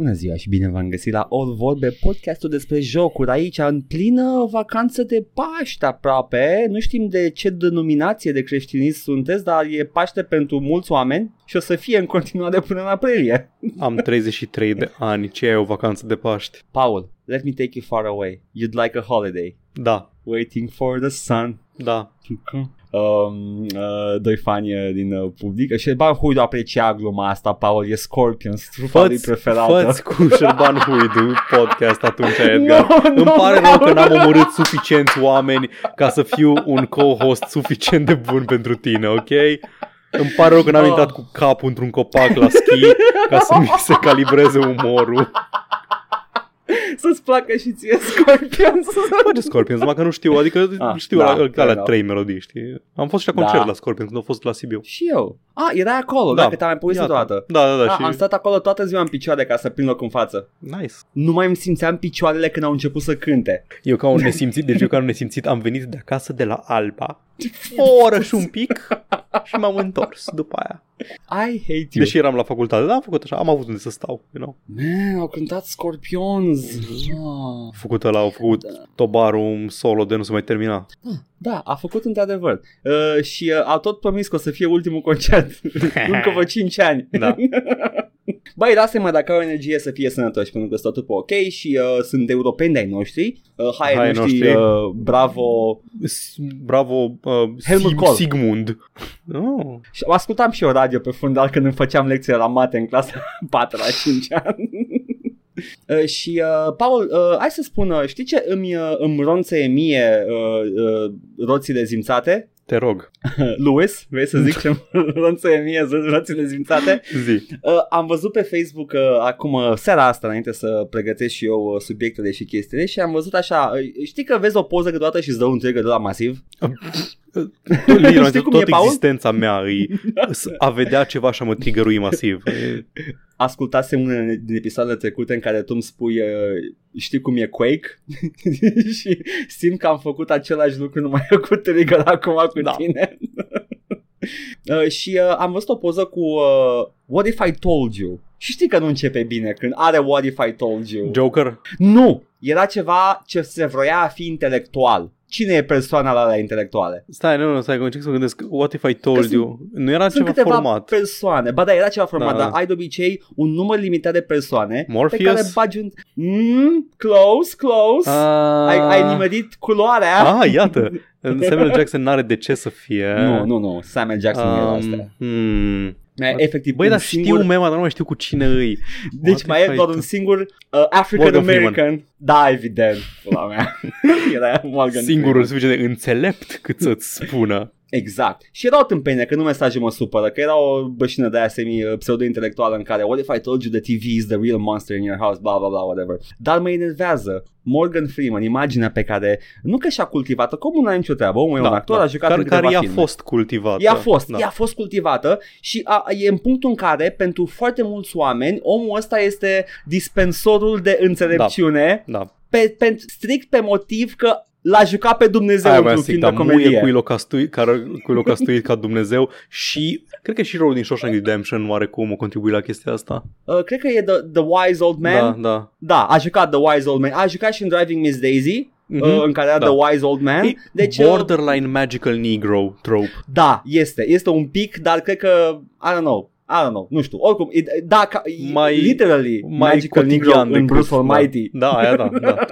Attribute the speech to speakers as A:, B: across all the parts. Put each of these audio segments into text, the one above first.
A: Bună ziua și bine v-am găsit la All Vorbe, podcastul despre jocuri aici în plină vacanță de Paște aproape. Nu știm de ce denominație de creștinism sunteți, dar e Paște pentru mulți oameni și o să fie în continuare până în aprilie.
B: Am 33 de ani, ce e o vacanță de Paște?
A: Paul, let me take you far away. You'd like a holiday.
B: Da,
A: Waiting for the sun.
B: da.
A: Um, uh, doi fani uh, din uh, public și Ban Huidu aprecia gluma asta, Paul, e Scorpions, trufa lui
B: Fă-ți,
A: preferată.
B: fă-ți cu Șerban Huidu podcast atunci, Edgar.
A: Nu,
B: Îmi
A: nu
B: pare
A: vreau.
B: rău că n-am omorât suficienți oameni ca să fiu un co-host suficient de bun pentru tine, ok? Îmi pare rău că n-am
A: Oh.
B: intrat cu capul într-un copac la schi ca să mi se calibreze umorul.
A: Să-ți placă și ție Scorpions.
B: Face Scorpions, numai că nu știu, adică
A: Ah,
B: știu
A: da,
B: da,
A: fair
B: alea
A: enough.
B: trei melodii, știi? Am fost și la concert
A: Da.
B: la Scorpions când au fost la Sibiu.
A: și eu. Ah, era acolo,
B: Da.
A: da. dacă te-am mai povestit
B: Iată.
A: odată.
B: Da, da, da.
A: Da,
B: și...
A: Am stat acolo toată ziua în picioare ca să prind loc în față.
B: Nice.
A: Nu mai îmi simțeam picioarele când au început să cânte.
B: Eu ca un nesimțit, deci eu ca un nesimțit am venit de acasă de la Alba. O oră și un pic și m-am întors după aia.
A: I hate you.
B: Deși eram la facultate, dar am făcut așa, am avut unde să stau, you know.
A: Man, au cântat Scorpions.
B: Mhm.
A: Ah.
B: Făcut ăla, au făcut tobarul un solo de nu se mai termina.
A: Da, a făcut într-adevăr. Uh, și uh, au tot promis că o să fie ultimul concert. Încă vă 5 ani.
B: Da.
A: Băi, lasă-mă dacă au energie să fie sănătoși, pentru că sunt totul pe ok și uh, sunt europeni de-ai noștri. Uh, hai,
B: Hai
A: ai noștri,
B: noștri.
A: uh, bravo.
B: S- Bravo, uh,
A: Helmut
B: Sig-
A: Kohl.
B: Sigmund. Oh.
A: Și ascultam și eu radio pe fundal când îmi făceam lecție la mate în clasa 4 la 5 ani. Uh, și uh, Paul, uh, hai să spun, uh, știi ce îmi, uh, îmi ronțăie mie uh, uh, roțile zimțate?
B: Te rog,
A: Louis, vrei să zic ce ronțăie mie roțile zimțate?
B: zi.
A: Uh, am văzut pe Facebook uh, acum uh, seara asta înainte să pregătesc și eu uh, subiectele și chestiile și am văzut așa, uh, știi că vezi o poză câteodată și îți dă un trigger de la masiv?
B: Lina,
A: Știi cum
B: tot
A: e, Paul?
B: existența mea e s- a vedea ceva și a mă triggerui masiv. E-
A: ascultasem unele din episoadele trecute în care tu îmi spui uh, știi cum e Quake? Și simt că am făcut același lucru numai cu trigger acum cu
B: Da.
A: tine. Uh, și uh, am văzut o poză cu uh, What if I told you? Și știi că nu începe bine când are What if I told you?
B: Joker?
A: nu, era ceva ce se vroia a fi intelectual cine e persoana la alea intelectuale
B: Stai, nu, nu, stai, că încerc să gândesc What if I told
A: Că sunt-
B: you? Nu era
A: sunt
B: ceva
A: câteva
B: format.
A: persoane. Ba da, era ceva format,
B: Da,
A: dar
B: da.
A: ai de obicei un număr limitat de persoane
B: Morpheus?
A: pe care bagi un... Mm, close, close. Ai, ai nimerit culoarea.
B: Ah, iată. Samuel Jackson n-are de ce să fie.
A: Nu, nu, nu. Samuel Jackson um, era astea.
B: hmm.
A: E, Efectiv,
B: Băi,
A: un
B: dar
A: singur...
B: știu mema, dar nu mai știu cu cine îi.
A: Deci
B: What
A: mai
B: if
A: e
B: I
A: doar
B: told-
A: un singur uh, African
B: Morgan
A: American. Da, evident. Pula mea. era Morgan
B: Singurul
A: Freeman.
B: suficient de înțelept cât să-ți spună.
A: Exact. Și era o tâmpenie, că nu mesajul mă supără, că era o bășină de aia semi-pseudo-intelectuală în care What if I told you the TV is the real monster in your house, bla bla bla, whatever. Dar mă enervează Morgan Freeman, imaginea pe care nu că și-a cultivat-o, că omul n-a nicio treabă, omul e un actor, a jucat
B: care,
A: în câteva
B: care i-a
A: filme.
B: fost cultivată.
A: I-a fost,
B: da.
A: i-a fost cultivată și a, e în punctul în care pentru foarte mulți oameni omul ăsta este dispensorul de înțelepciune
B: Da.
A: pe, pe, strict pe motiv că l-a jucat pe Dumnezeu
B: Aia voiam
A: într-un
B: să zic,
A: film de
B: dar muie
A: comedie.
B: cui l-a castuit, care, cui l-a castuit ca Dumnezeu și cred că și rolul din Shawshank Redemption oarecum a contribuit la chestia asta.
A: Uh, cred că e the, the Wise Old Man.
B: Da, da.
A: Da, a jucat The Wise Old Man. A jucat și în Driving Miss Daisy,
B: Mhm.
A: uh, în care era
B: Da.
A: The Wise Old Man.
B: E
A: Deci, uh,
B: borderline magical negro trope.
A: da, este. Este un pic, dar cred că, I don't know, I don't know, nu știu. Oricum, e, da, ca, e
B: Mai-
A: literally
B: Mai
A: magical negro
B: cotidian
A: în
B: decât-
A: Bruce Almighty.
B: Da, da aia da. da.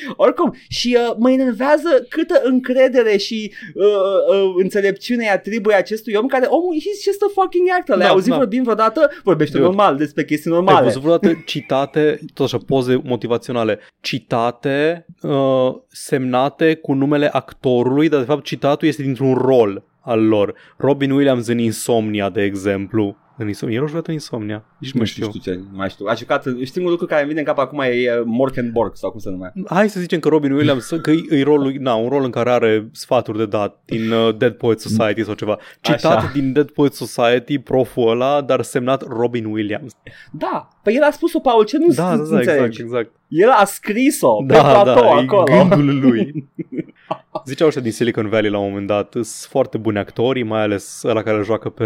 A: Oricum, și uh, mă enervează câtă încredere și uh, uh, înțelepciune îi atribuie acestui om care omul he's just a fucking actor. L-ai
B: Da,
A: auzit
B: da.
A: vorbind vreodată? Vorbește
B: Dude.
A: normal despre chestii
B: Ai
A: normale.
B: văzut vreodată citate, tot așa, poze motivaționale, citate uh, semnate cu numele actorului, dar de fapt citatul este dintr-un rol al lor. Robin Williams în Insomnia, de exemplu. În Insomnia, el a jucat în Insomnia. Nici nu
A: Nu
B: mai
A: știu,
B: știu.
A: știu ce, nu mai știu. A jucat, singurul lucru care îmi vine în cap acum e e Morkenborg sau cum se numea.
B: Hai să zicem că Robin Williams, că e, e rolul, na, un rol în care are sfaturi de dat din uh, Dead Poets Society sau ceva. Citat
A: Așa.
B: din Dead Poets Society, proful ăla, dar semnat Robin Williams.
A: Da, păi el a spus-o, Paul, ce nu
B: Da, da, da,
A: înțelegi?
B: exact, exact.
A: El a scris-o pe
B: Da,
A: platou
B: da, e
A: acolo.
B: gândul lui. Ziceau ăștia din Silicon Valley la un moment dat, sunt foarte buni actorii, mai ales ăla care îl joacă pe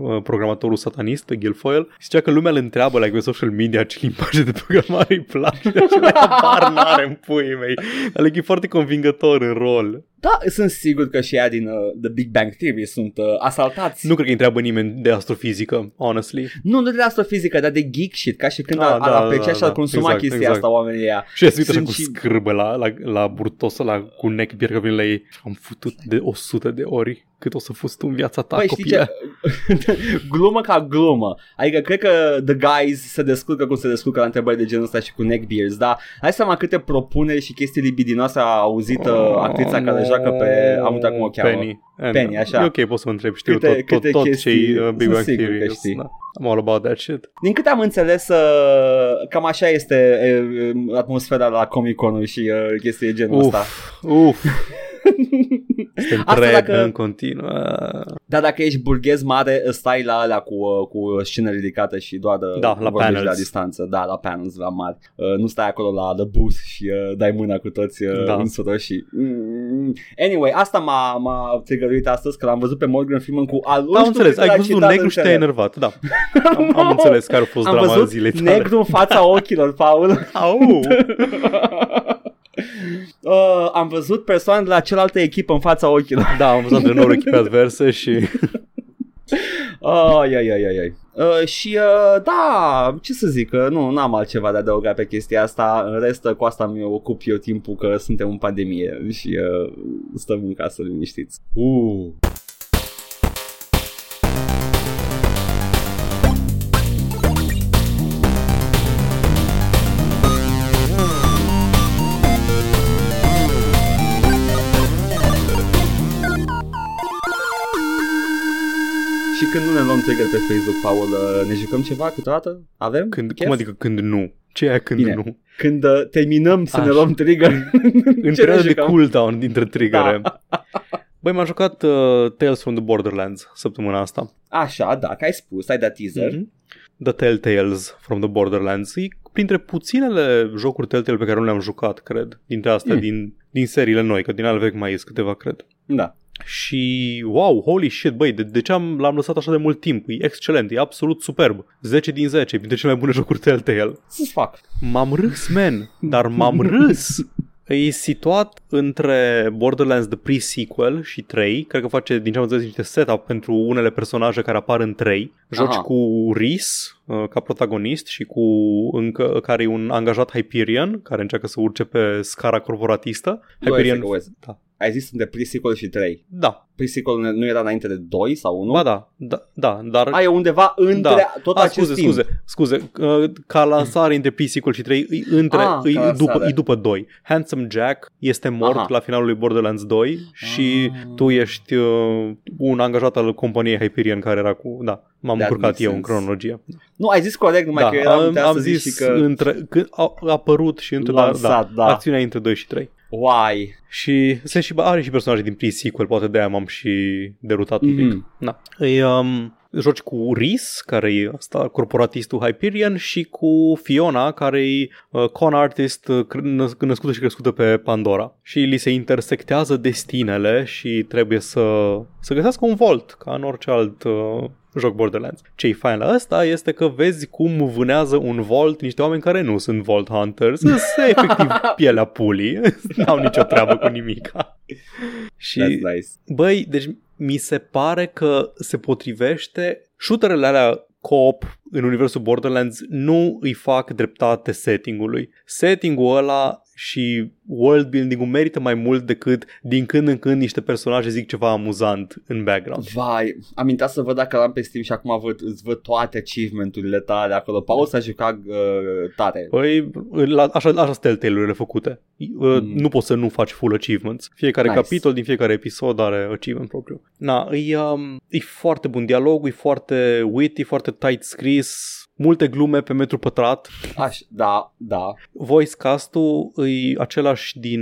B: uh, programatorul satanist, pe Guilfoyle. Zicea că lumea îl întreabă like, pe social media ce limbaje de programare îi place și la habar n-are în puii mei. Dar like, e foarte convingător în rol.
A: Da, sunt sigur că și ea din uh, The Big Bang Theory sunt uh, asaltați.
B: Nu cred că îi întreabă nimeni de astrofizică, honestly.
A: nu, nu de astrofizică, dar de geek shit, ca și când
B: Da,
A: ar, ar
B: da,
A: aprecia
B: da,
A: și ar
B: da,
A: consuma
B: exact,
A: chestia
B: exact.
A: asta oamenii ea.
B: Și ea se uită așa
A: Sunt
B: cu
A: și-
B: scârbă la, la, la burtos la cu neck beer că vine la ei. Am futut de 100 de ori cât o să fuți tu în viața ta,
A: Păi știi
B: copile.
A: ce? glumă ca glumă. Adică cred că The Guys se descurcă cum se descurcă la întrebări de genul ăsta și cu neckbeards, dar hai seama câte propuneri și chestii libidinoase a auzit uh, actrița care joacă pe... Am uitat cum o cheamă.
B: Penny. And,
A: Penny, așa.
B: E ok, poți să mă întreb, știu
A: Câte-
B: tot, tot,
A: câte
B: tot
A: chestii,
B: ce uh, Big
A: sunt
B: Bang
A: sigur că
B: Theory.
A: știi.
B: Da. I'm all about that shit.
A: Din câte am înțeles, uh, cam așa este uh, atmosfera la Comic-Con și uh, chestii de genul ăsta.
B: Uf, uf. Suntem
A: Asta
B: trend
A: dacă-
B: în continuu.
A: Dar dacă ești burghez mare, stai la alea cu, uh, cu scenă ridicată și doar de,
B: Da, la
A: vorbești
B: panels.
A: la distanță. Da, la panels, la mari. Uh, nu stai acolo la the booth și uh, dai mâna cu toți uh,
B: Da.
A: în sură și... Mm. Anyway, asta m-a, m-a trigăruit astăzi că l-am văzut pe Morgan Freeman cu al
B: Da, am înțeles. Ai văzut un negru și te-ai enervat. Da. Am, am înțeles care a fost
A: Am
B: drama
A: văzut
B: zilei tale.
A: negru în fața ochilor, Paul.
B: Au!
A: uh, am văzut persoane de la cealaltă echipă în fața ochilor.
B: Da, am văzut antrenorul echipei adverse și...
A: Ai, ai, ai, ai, ai. Uh, și uh, da, ce să zic, uh, nu am altceva de adăugat pe chestia asta, în rest uh, cu asta mi ocup eu timpul că suntem în pandemie și uh, stăm în casă liniștiți. Uh. Când nu ne luăm trigger pe Facebook, Paul, uh, ne jucăm ceva câteodată? Avem?
B: Când,
A: Chef?
B: cum adică când nu? Ce e aia când
A: Bine.
B: nu?
A: Când uh, terminăm să ne
B: Așa.
A: luăm trigger.
B: În
A: Ce ne
B: perioada de
A: jucăm?
B: cooldown dintre trigăre.
A: Da.
B: Băi, m-am jucat uh, Tales from the Borderlands săptămâna asta.
A: Așa, da, că ai spus, ai dat teaser.
B: Mhm. The Telltales from the Borderlands. E printre puținele jocuri Telltale pe care nu le-am jucat, cred. Dintre astea,
A: Mm.
B: din, din seriile noi, că din ale vechi mai ies câteva, cred.
A: Da.
B: Și wow, holy shit, băi, de, de ce am, l-am lăsat așa de mult timp? E excelent, e absolut superb. 10 din 10, e printre cele mai bune jocuri Telltale.
A: Să-ți fac.
B: M-am râs, man, dar m-am râs. E situat între Borderlands The Pre-Sequel și 3 Cred că face din ce am înțeles niște setup pentru unele personaje care apar în 3 Joci
A: Aha.
B: cu Rhys uh, ca protagonist și cu încă care e un angajat Hyperion care încearcă să urce pe scara corporatistă
A: Hyperion... West.
B: da.
A: Ai zis între pre-sequel și 3.
B: Da,
A: Pre-sequel nu era înainte de 2 sau 1?
B: ba da, da, da dar
A: A, e undeva între
B: Da.
A: tot
B: A,
A: acest
B: scuze,
A: timp.
B: scuze, scuze, uh, ca lansare între P-Sequel și 3, e, între,
A: Ah,
B: e,
A: ca
B: după,
A: lansare.
B: e după 2. Handsome Jack este mort
A: Aha.
B: la finalul lui Borderlands 2 și
A: Ah.
B: tu ești uh, un angajat al companiei Hyperion care era cu... Da, m-am
A: That
B: încurcat
A: makes
B: eu în
A: sense.
B: cronologie.
A: Nu, ai zis corect, numai
B: da,
A: că eram
B: am,
A: putea
B: am
A: să zic
B: zis
A: și că...
B: între, când a, a apărut și între... Da,
A: Lansat, da.
B: Acțiunea între 2 și 3.
A: Why?
B: Și sunt și, are și personaje din pre-sequel, poate de-aia m-am și derutat un pic.
A: Mhm.
B: Da. E, um, joci cu Rhys, care e asta, corporatistul Hyperion, și cu Fiona, care e uh, con artist uh, cr- năs- născută și crescută pe Pandora. Și li se intersectează destinele și trebuie să, să găsească un volt, ca în orice alt uh, joc Borderlands. Ce-i fain la asta este că vezi cum vânează un Vault niște oameni care nu sunt Vault Hunters, sunt efectiv pielea pulii, n-au nicio treabă cu nimica. Și
A: That's nice.
B: Băi, deci mi se pare că se potrivește shooterele alea co-op în universul Borderlands nu îi fac dreptate settingului. Settingul ăla și world building-ul merită mai mult decât din când în când niște personaje zic ceva amuzant în background.
A: Vai, am intrat să văd dacă l-am pe Steam și acum văd, îți văd toate achievement-urile tale acolo. Paul s-a jucat uh, tare.
B: Păi, la, așa, așa sunt Telltale-urile făcute. Uh,
A: Mm.
B: Nu poți să nu faci full achievements. Fiecare
A: Nice.
B: capitol din fiecare episod are achievement propriu. Na, e, um, e foarte bun dialog, e foarte witty, foarte tight scris. Multe glume pe metru pătrat.
A: Aș, da, da.
B: Voice cast-ul e același din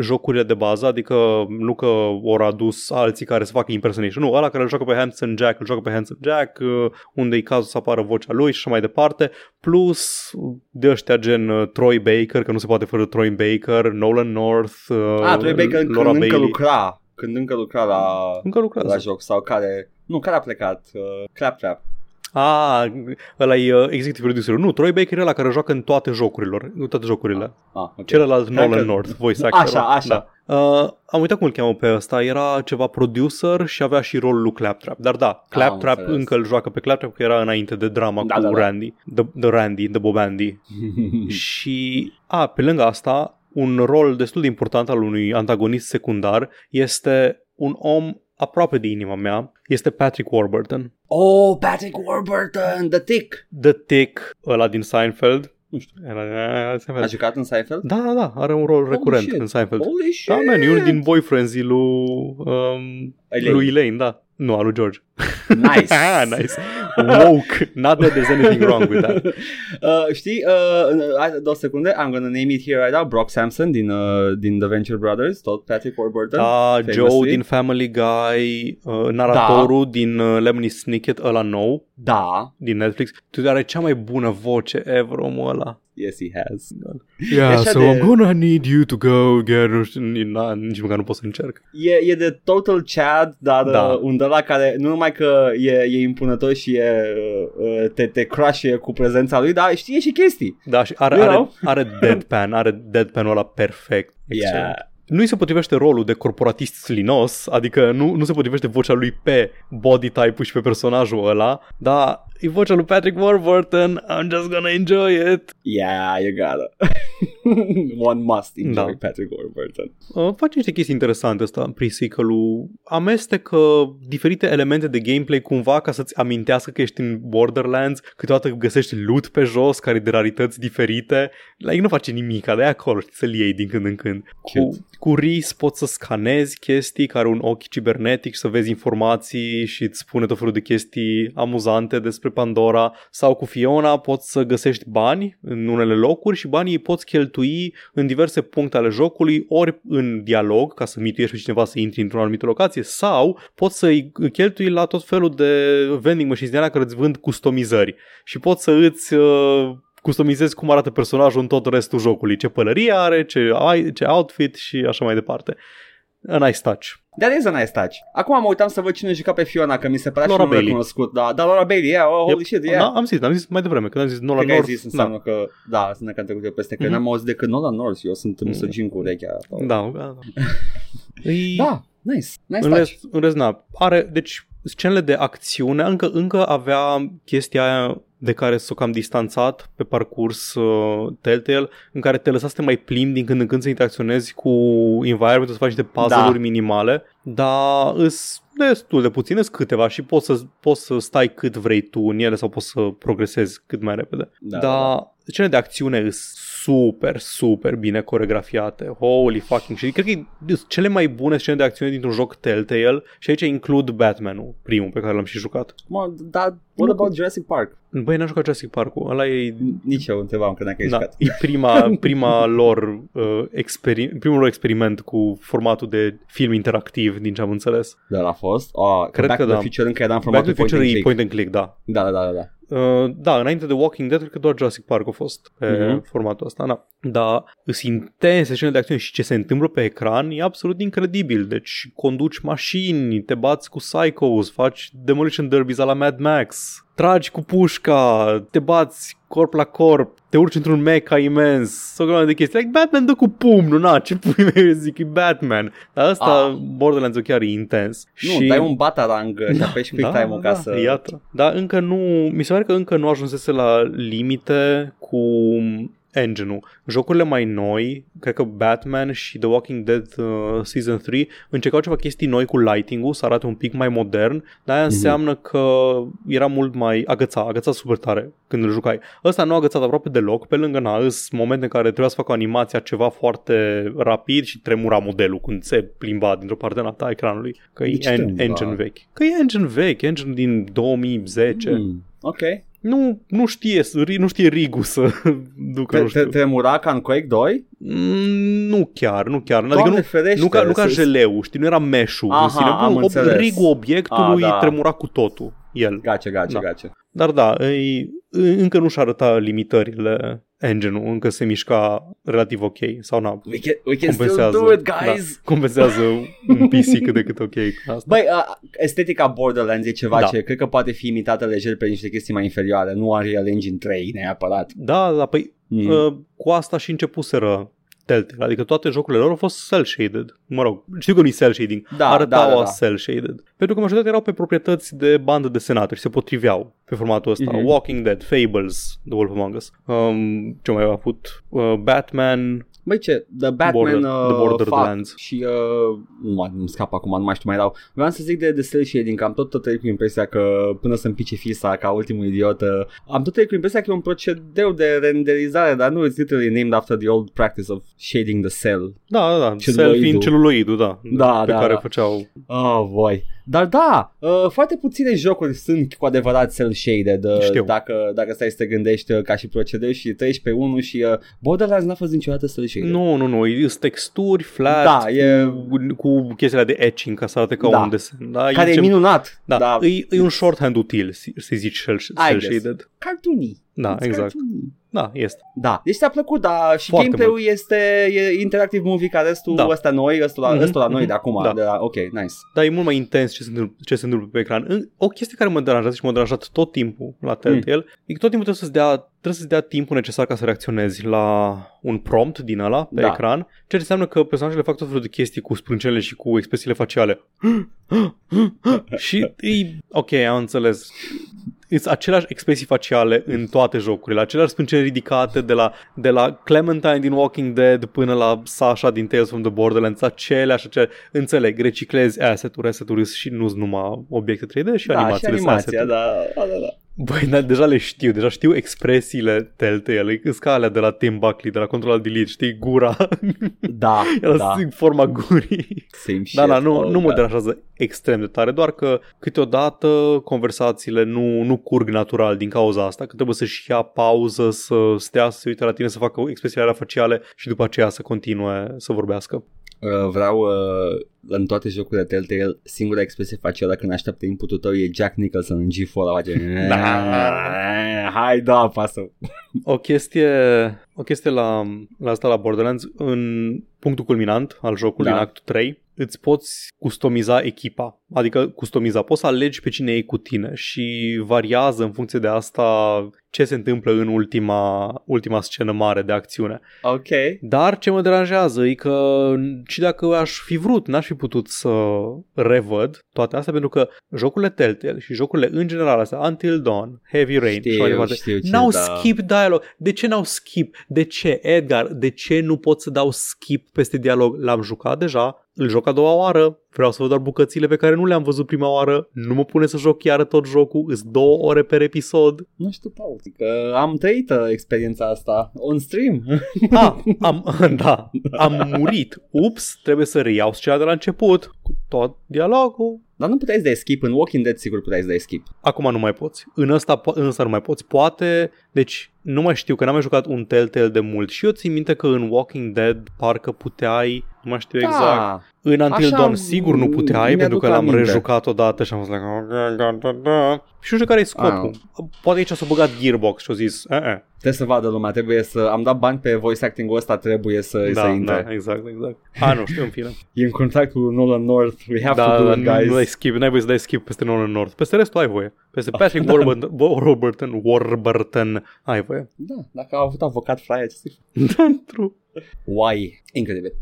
B: jocurile de bază, adică nu că ori adus alții care să facă impersonation, nu, ăla care îl joacă pe Hanson Jack, îl joacă pe Hanson Jack, uh, unde e cazul să apară vocea lui și așa mai departe, plus de ăștia gen uh, Troy Baker, că nu se poate fără Troy Baker, Nolan North, uh,
A: Ah, Troy Baker
B: Laura
A: când încă
B: Bailey.
A: lucra, când încă lucra la,
B: Încă lucrează.
A: la joc sau care, nu, care a plecat, uh, Claptrap.
B: Ah, ăla e uh, executive producer. Nu, Troy Baker e ăla care joacă în toate jocurilor, în toate jocurile.
A: Ah, okay.
B: Celălalt
A: Cred
B: Nolan
A: că-
B: North, voice actor.
A: Așa, așa.
B: Da. Uh, am uitat cum îl cheamă pe ăsta, era ceva producer și avea și rolul lui Claptrap. Dar da, Claptrap
A: înțeles.
B: încă îl joacă pe Claptrap că era înainte de drama
A: Da,
B: cu
A: da, da.
B: Randy, the, the Randy, the Bob Andy. și, a, pe lângă asta, un rol destul de important al unui antagonist secundar este un om aproape de inima mea, este Patrick Warburton.
A: oh, Patrick Warburton, The Tick.
B: The Tick, ăla din Seinfeld. Nu știu, era, era
A: A
B: Seinfeld.
A: jucat în Seinfeld?
B: Da, da, da, are un rol recurent
A: shit.
B: în Seinfeld.
A: Holy shit!
B: Da, man, e unul din boyfriends lui, um,
A: Elaine.
B: lui Elaine, da. Nu, al lui George.
A: Nice.
B: ah, nice. Woke. Not that there's anything wrong with that.
A: Uh, știi, uh, hai, două secunde, I'm gonna name it here right now, Brock Sampson din, uh, din The Venture Brothers, tot Patrick Warburton.
B: Da,
A: famously.
B: Joe din Family Guy, uh, naratorul din uh, Lemony Snicket, ăla nou,
A: Da,
B: din Netflix. Tu are cea mai bună voce ever, omul ăla.
A: Yes he has.
B: Yeah,
A: așa
B: so
A: de-
B: I'm gonna need you to go get... Nu știu, na, nici măcar nu pot să încerc.
A: E, e de total Chad, dar
B: Da.
A: da. uh, un de la care nu numai că e, e impunător și e, uh, uh, te, te crush cu prezența lui, dar știe și chestii.
B: Da, și are,
A: You
B: are,
A: know?
B: are deadpan, are deadpan-ul ăla perfect. Excelent.
A: Yeah.
B: Nu-i se potrivește rolul de corporatist slinos, adică nu, nu se potrivește vocea lui pe body type-ul și pe personajul ăla, dar e vocea lui Patrick Warburton, I'm just gonna enjoy it.
A: Yeah, you gotta. One must enjoy
B: Da.
A: da. Patrick Warburton.
B: Uh, face niște chestii interesante ăsta în pre-sequel-ul. Amestecă diferite elemente de gameplay cumva ca să-ți amintească că ești în Borderlands, câteodată găsești loot pe jos care e de rarități diferite. Like, nu face nimic, dar e acolo, știi, să-l iei din când în când. Cu,
A: Cute.
B: cu RIS poți să scanezi chestii care un ochi cibernetic și să vezi informații și îți spune tot felul de chestii amuzante despre Pandora. Sau cu Fiona poți să găsești bani în unele locuri și banii îi poți cheltui în diverse puncte ale jocului ori în dialog ca să mituiești pe cineva să intri într-o anumită locație sau poți să-i cheltui la tot felul de vending machines din alea care îți vând customizări. Și poți să îți uh, customizezi cum arată personajul în tot restul jocului, ce pălărie are, ce, ai- ce outfit și așa mai departe. A nice touch.
A: That is a nice touch. Acum mă uitam să văd cine juca pe Fiona, că mi se părea
B: Laura
A: și numele
B: Bailey.
A: cunoscut. Da, da, Laura Bailey, yeah, oh, holy
B: Yep.
A: shit, yeah.
B: Da, am zis, am zis mai devreme, când am zis Nolan
A: Cred că ai
B: North.
A: zis înseamnă că, da, sunt că am trecut eu peste, că
B: Mhm.
A: n-am auzit decât Nolan North, eu sunt misogin cu urechea.
B: da, da, da. E-
A: Da, nice, nice
B: în
A: touch.
B: rest, în rest, na, are, deci scenele de acțiune încă, încă avea chestia aia de care s-o cam distanțat pe parcurs uh, Telltale, în care te lăsa să te mai plimbi din când în când să interacționezi cu environment, să faci niște puzzle-uri
A: Da.
B: minimale, dar îs destul de puține, sunt câteva și poți să, poți să stai cât vrei tu în ele sau poți să progresezi cât mai repede.
A: Da,
B: dar scenele de acțiune sunt super, super bine coregrafiate. Holy fucking shit. Cred că e sunt cele mai bune scene de acțiune dintr-un joc Telltale și aici includ Batman-ul, primul pe care l-am și jucat.
A: Mă, dar what about Jurassic Park?
B: Băi, n-am jucat Jurassic Park-ul. Ăla e
A: Nici eu întrebam că dacă ai
B: da,
A: jucat.
B: e prima, prima lor uh, experi- primul lor experiment cu formatul de film interactiv, din ce am înțeles.
A: Dar a fost? Oh,
B: Cred
A: Back
B: că
A: to the
B: da.
A: Future încă era în
B: Back to
A: formatul
B: the
A: point
B: Future
A: and
B: e
A: click.
B: point and click, da.
A: Da, da, da, da.
B: Uh, da, înainte de Walking Dead, cred că doar Jurassic Park a fost pe
A: Mhm.
B: formatul ăsta, da. Dar sunt intense scene de acțiune și ce se întâmplă pe ecran e absolut incredibil. Deci conduci mașini, te bați cu psychos, faci demolition derbies la Mad Max, tragi cu pușca, te bați corp la corp, te urci într-un mecha imens, o grămadă de chestii. Like Batman dă cu pumnul, na, ce pui mei zic, e Batman. Dar ăsta,
A: Ah.
B: Borderlands-ul chiar e intens.
A: Nu, dai un batarang și apeși quick time-ul ca să...
B: Iată. Dar încă nu, mi se pare că încă nu ajunsese la limite cu engine-ul. Jocurile mai noi, cred că Batman și The Walking Dead uh, Season 3 încercau ceva chestii noi cu lighting-ul, să arate un pic mai modern, dar aia înseamnă că era mult mai agăța, agăța super tare când îl jucai. Ăsta nu a agățat aproape deloc, pe lângă na, îs momente în care trebuia să facă o animație a ceva foarte rapid și tremura modelul când se plimba dintr-o parte în alta a ecranului, că
A: De
B: e
A: ce
B: en-
A: tremura?
B: engine vechi. Că e engine vechi, engine din 2010.
A: Hmm. Ok.
B: Nu, nu știe, să- ri- nu știe Rigu să ducă,
A: Te,
B: nu
A: te,
B: știu.
A: tremura ca în Quake 2?
B: Mm, Nu chiar, nu chiar. Adică
A: Doamne
B: nu,
A: ferește,
B: nu ca, nu ca
A: să-
B: jeleu, știi, nu era meșul
A: Aha,
B: în sine.
A: am
B: Nu, ob,
A: înțeles.
B: rigul obiectului
A: Ah, da.
B: tremura cu totul, el.
A: Gace, gace,
B: Da.
A: gace.
B: Dar da, îi, încă nu-și arăta limitările engine-ul, încă se mișca relativ ok. Sau na,
A: We can, we can still
B: compensează.
A: do it, guys!
B: Da, compensează un PC cât de cât ok cu asta.
A: Băi, uh, estetica Borderlands e ceva
B: Da.
A: ce cred că poate fi imitată lejer pe niște chestii mai inferioare, nu Unreal Engine 3 neapărat.
B: Da, da, păi
A: Mm.
B: uh, cu asta și începuseră Telltale, adică toate jocurile lor au fost cel-shaded. Mă rog, știu că nu-i cel-shading,
A: Da,
B: arătau
A: da, da, da.
B: cel-shaded. Pentru că majoritatea erau pe proprietăți de bandă desenată și se potriveau pe formatul ăsta.
A: Mhm.
B: Walking Dead, Fables, The Wolf Among Us. Um, ce mai a avut? Uh, Batman,
A: Băi ce, The Batman
B: Border-
A: uh,
B: The Borderlands.
A: fuck, și uh, nu mai îmi scap acum, nu mai știu mai erau. Vreau să zic de, de cel shading, că am tot, tot trăit cu impresia că până să-mi pice fisa ca ultimul idiot, uh, am tot trăit cu impresia că e un procedeu de renderizare, dar nu, it's literally named after the old practice of shading the cell.
B: da, da, da,
A: Celuloidul.
B: cel fiind celuloidul, da,
A: Da,
B: pe
A: da,
B: care
A: da.
B: făceau
A: Oh, voi. Dar da, uh, foarte puține jocuri sunt cu adevărat cel-shaded uh,
B: Știu.
A: dacă, dacă stai să te gândești uh, ca și procedeu și treci pe unul și uh, Borderlands n-a fost niciodată cel-shaded.
B: Nu, nu, nu, sunt texturi, flat,
A: Da, e-
B: cu, cu chestiile de etching ca să arate ca
A: Da.
B: un desen. Da,
A: Care e,
B: ce-
A: minunat.
B: Da,
A: da.
B: E, e un shorthand util, să să zici cel,
A: I guess.
B: shaded.
A: Cartoony.
B: Da,
A: It's
B: exact.
A: cartoony.
B: Da, este.
A: Da, deci ți-a plăcut, da, și
B: Foarte
A: gameplay-ul este e interactive movie ca restul
B: Da.
A: ăsta noi, ăsta la,
B: Mhm,
A: ăsta la noi
B: mhm,
A: de acum,
B: da.
A: de la, ok, nice.
B: Dar e mult mai intens ce se întâmplă, ce se întâmplă pe ecran. În- O chestie care mă deranjează și m-a deranjat tot timpul la Telltale
A: Mm.
B: e că tot timpul trebuie să-ți dea, trebuie să-ți dea timpul necesar ca să reacționezi la un prompt din ăla pe
A: Da.
B: ecran, ceea ce înseamnă că personajele fac tot felul de chestii cu sprâncenele și cu expresiile faciale. și e, ok, am înțeles. Sunt aceleași expresii faciale în toate jocurile, aceleași sprânceni ridicate de la, de la Clementine din Walking Dead până la Sasha din Tales from the Borderlands, aceleași, aceleași. Înțeleg, reciclezi asset-uri, asset-uri și nu sunt numai obiecte 3D și
A: Da, și
B: animațiile sunt
A: animația,
B: asset-uri.
A: da, da, da, da.
B: Băi, dar deja le știu, deja știu expresiile Telltale, e ca alea de la Tim Buckley, de la Control Delete, știi, gura,
A: Da,
B: era
A: da.
B: în forma gurii.
A: Same shit.
B: Da, da, nu,
A: oh,
B: nu mă
A: God.
B: deranjează extrem de tare, doar că câteodată conversațiile nu, nu curg natural din cauza asta, că trebuie să-și ia pauză, să stea, să se uite la tine, să facă expresiile alea faciale și după aceea să continue să vorbească.
A: Uh, vreau uh, în toate jocurile Telltale singura expresie facială când așteaptă inputul tău e Jack Nicholson în G4 la face.
B: Da.
A: Hai, da, pasă.
B: O chestie, o chestie la, la asta la Borderlands, în punctul culminant al jocului,
A: Da.
B: în actul 3, îți poți customiza echipa. Adică customiza, poți să alegi pe cine e cu tine și variază în funcție de asta ce se întâmplă în ultima, ultima scenă mare de acțiune.
A: Ok.
B: Dar ce mă deranjează e că și dacă aș fi vrut, n-aș fi putut să revăd toate astea pentru că jocurile Telltale și jocurile în general astea, Until Dawn, Heavy Rain și
A: Știu,
B: mai departe,
A: știu ce,
B: n-au
A: da.
B: skip dialog. De ce n-au skip? De ce, Edgar? De ce nu pot să dau skip peste dialog? L-am jucat deja, îl joc a doua oară, vreau să văd doar bucățile pe care nu le-am văzut prima oară, nu mă pune să joc iară tot jocul, îs două ore per episod.
A: Nu știu, Paul, că am trăit uh, experiența asta on stream.
B: Ah, am, da, am murit. Ups, trebuie să reiau scena de la început cu tot dialogul.
A: Dar nu puteai să dai skip, în Walking Dead sigur puteai să dai skip.
B: Acum nu mai poți. În ăsta, po- în ăsta nu mai poți. Poate, deci nu mai știu că n-am mai jucat un Telltale de mult și eu țin minte că în Walking Dead parcă puteai, nu mai știu exact.
A: Da.
B: În Until
A: Așa,
B: Dawn sigur nu puteai
A: mi-aduc
B: pentru că l-am
A: aminte.
B: rejucat odată și am fost like, "Oh, da, da, da." și nu știu care e scopul. Poate aici s-a băgat Gearbox și au zis, eh, eh.
A: Trebuie să vadă lumea, trebuie să... Am dat bani pe voice acting-ul ăsta, trebuie să, să
B: Da,
A: intre.
B: da, exact, exact. A, nu știu, în fine.
A: E în contact cu Nolan North, we have
B: Da,
A: to do
B: da,
A: it,
B: nu,
A: guys.
B: nu dai skip, n-ai voie să dai skip peste Nolan North. Peste restul ai voie. Peste Patrick Warburton, Warburton, Warburton ai voie.
A: Da, dacă au avut avocat fraia, ce să
B: Da, true.
A: Why? Incredibil.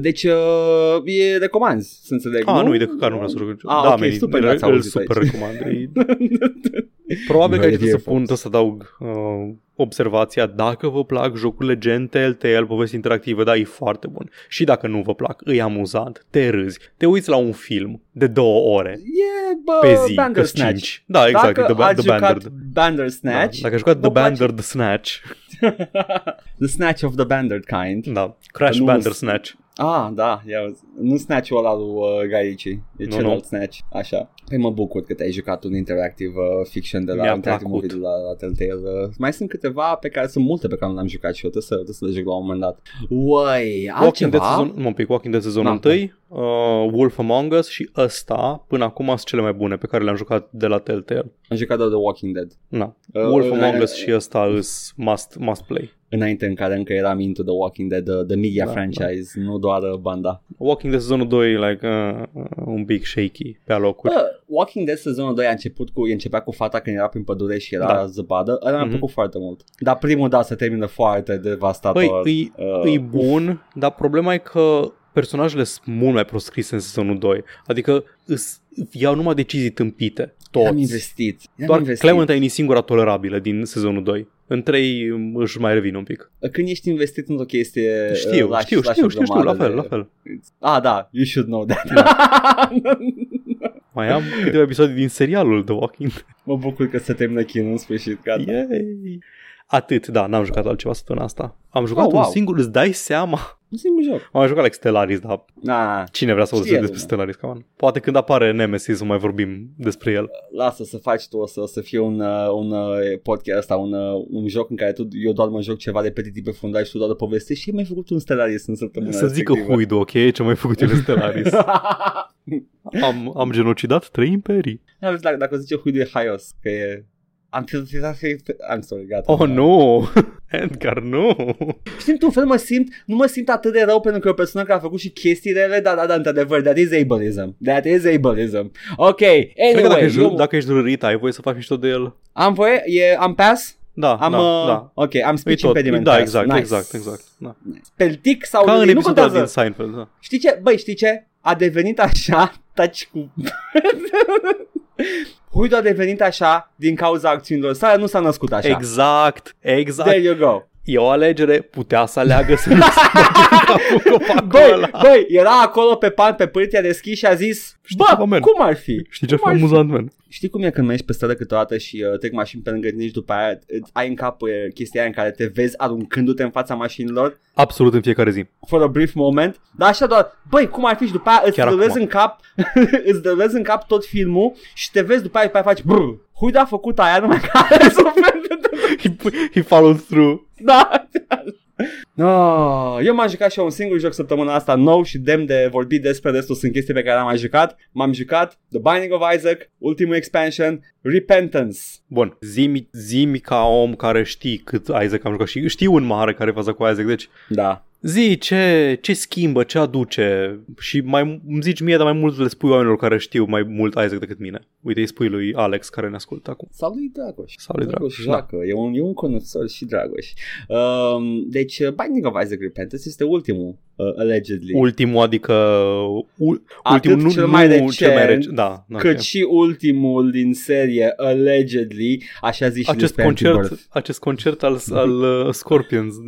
A: Deci, uh, e recomanzi, să înțeleg,
B: A,
A: nu?
B: nu, e de căcat, nu vreau să joc.
A: Ah,
B: da,
A: ok,
B: man,
A: super,
B: îl-
A: n-ați
B: îl
A: auzit
B: super
A: aici.
B: recomand. E- Probabil că
A: Very
B: aici trebuie să
A: dear
B: pun, să adaug uh, observația, dacă vă plac jocurile gen Telltale, povesti interactive, da, e foarte bun. Și dacă nu vă plac, e amuzant, te râzi, te uiți la un film de două ore
A: E, bă,
B: pe zi, că
A: Bandersnatch.
B: cinci. Da, exact,
A: Dacă
B: e the, ba-
A: ați
B: the
A: jucat
B: Banded. Da,
A: Bandersnatch,
B: dacă ai jucat
A: vă
B: The
A: place-
B: Banded Snatch,
A: the Snatch of the Banded kind,
B: da, Crash
A: Că nu-
B: Bandersnatch.
A: Ah, da, ia, uzi. nu Snatch-ul ăla lui uh, Guy Ritchie, e
B: Nu,
A: celălalt
B: nu.
A: Snatch, așa. Păi mă bucur că te-ai jucat un interactive uh, fiction de la
B: Mi-a
A: interactive
B: plăcut.
A: movie de la, la Telltale. Uh, mai sunt câteva pe care sunt multe pe care nu le-am jucat și eu, trebuie să, trebuie să le joc la un moment dat. Uai,
B: Walking Dead
A: altceva?
B: sezon, un pic, Walking Dead sezonul
A: Da.
B: 1, uh, Wolf Among Us și ăsta până acum sunt cele mai bune pe care le-am jucat de la Telltale.
A: Am jucat doar The Walking Dead.
B: Na.
A: Uh,
B: Wolf
A: uh,
B: Among
A: uh,
B: Us și ăsta îs must, must play.
A: Înainte în care încă eram into The Walking Dead, the, the media
B: Da,
A: franchise, nu doar uh, banda.
B: Walking Dead sezonul 2 like uh, uh, un pic shaky pe alocuri.
A: Bă, Walking Dead sezonul 2 a început cu, începea cu fata când era prin pădure și era
B: Da.
A: zăpadă. Ăla mi-a
B: Mhm.
A: plăcut foarte mult. Dar primul, da, se termină foarte devastator.
B: Băi, îi,
A: Uh,
B: e bun, dar problema e că personajele sunt mult mai prost scrise în sezonul 2. Adică îs, iau numai decizii tâmpite.
A: Am
B: Toți.
A: investit. Am
B: Doar
A: investit.
B: Clementine e singura tolerabilă din sezonul 2. În 3 își mai revin un pic.
A: Când ești investit într-o chestie,
B: Știu,
A: uh, lași,
B: știu,
A: lași
B: știu,
A: o
B: știu, știu, la
A: grămadă
B: fel,
A: de-
B: la fel.
A: Ah, da, you should know that.
B: Mai am câteva episoade din serialul The Walking Dead.
A: mă bucur că se termină chinul în sfârșit. Gata.
B: Yay! Atât, da, n-am jucat altceva săptămâna asta. Am jucat
A: Oh,
B: un
A: wow.
B: singur, îți dai seama?
A: Un singur joc.
B: Am mai jucat like Stellaris, dar
A: Na,
B: cine vrea să auzi
A: Știe
B: despre
A: lumea.
B: Stellaris, come Poate când apare Nemesis să mai vorbim despre el.
A: lasă să faci tu, o să, o să fie un, uh, un uh, podcast ăsta, un, uh, un joc în care tu, eu doar mă joc ceva repetitiv pe fundal și tu doar povestești și ai mai făcut un Stellaris în săptămâna
B: Să zică
A: respectivă.
B: Huidu, ok? Ce mai făcut el în Stellaris. am, am genocidat trei imperii.
A: Da, vezi, dacă, dacă zice Huidu e haios, că e... Am filtrat, I'm sorry, gata.
B: Oh, nu! Edgar, nu!
A: Știi, într-un fel mă simt, nu mă simt atât de rău pentru că e o persoană care a făcut și chestii rele, dar da, da, într-adevăr, that is ableism. That is ableism. Ok,
B: Cred că dacă
A: anyway,
B: ești,
A: eu,
B: dacă ești rărit, ai voie să faci mișto de el.
A: am voie, e, am pass?
B: Da,
A: Am,
B: da,
A: uh,
B: da.
A: ok, am
B: E
A: speech
B: tot.
A: impediment
B: Da,
A: pass.
B: exact,
A: nice.
B: exact, exact. Da.
A: Peltic sau
B: Ca în
A: nu
B: episodul ăla din
A: contează.
B: Seinfeld, da.
A: Știi ce? Băi, știi ce? A devenit așa, taci cu... Huidu a devenit așa din cauza acțiunilor sale, nu s-a născut așa.
B: Exact, exact.
A: There you go.
B: E o alegere, putea să aleagă să nu se bage în capul copacul
A: Băi,
B: ăla.
A: băi, era acolo pe pan, pe pârtia deschis și a zis,
B: Știi
A: bă,
B: ceva, man?
A: cum ar fi?
B: Știi ce
A: Cum ar fi?
B: amuzant, man?
A: Știi cum e când mergi pe stradă câteodată și uh, trec mașini pe lângă tine și după aia îți ai în cap uh, chestia aia în care te vezi aruncându-te în fața mașinilor
B: Absolut în fiecare zi.
A: for a brief moment, dar așa doar, băi, cum ar fi și după aia îți
B: Chiar
A: dărezi
B: acum.
A: în cap, îți dărezi în cap tot filmul și te vezi după aia, după aia faci brr, Huida a făcut aia numai care
B: He, he followed through.
A: Da. Oh, eu m-am jucat și eu un singur joc săptămâna asta nou și demn de vorbit despre restul sunt chestii pe care am mai jucat. M-am jucat The Binding of Isaac, ultimul expansion, Repentance.
B: Bun, zimi, zimi ca om care știi cât Isaac am jucat și știu în mare care e faza cu Isaac, deci
A: Da.
B: Zi ce, ce schimbă, ce aduce și mai îmi zici mie, dar mai mult le spui oamenilor care știu mai mult Isaac decât mine. Uite, îi spui lui Alex care ne ascultă acum.
A: Sau lui Dragoș.
B: Sau lui Dragoș, da.
A: joacă. E, un, e un conățător și Dragoș. Um, deci, uh, Binding of Isaac Repentance este ultimul, uh, allegedly.
B: Ultimul, adică ul,
A: Atât
B: ultimul, nu,
A: cel mai
B: nu
A: recent,
B: cel mai recent, da, da
A: cât
B: ok.
A: și ultimul din serie, allegedly, așa zici și
B: acest
A: despre
B: concert,
A: Anti-Birth.
B: acest concert al, al uh, Scorpions.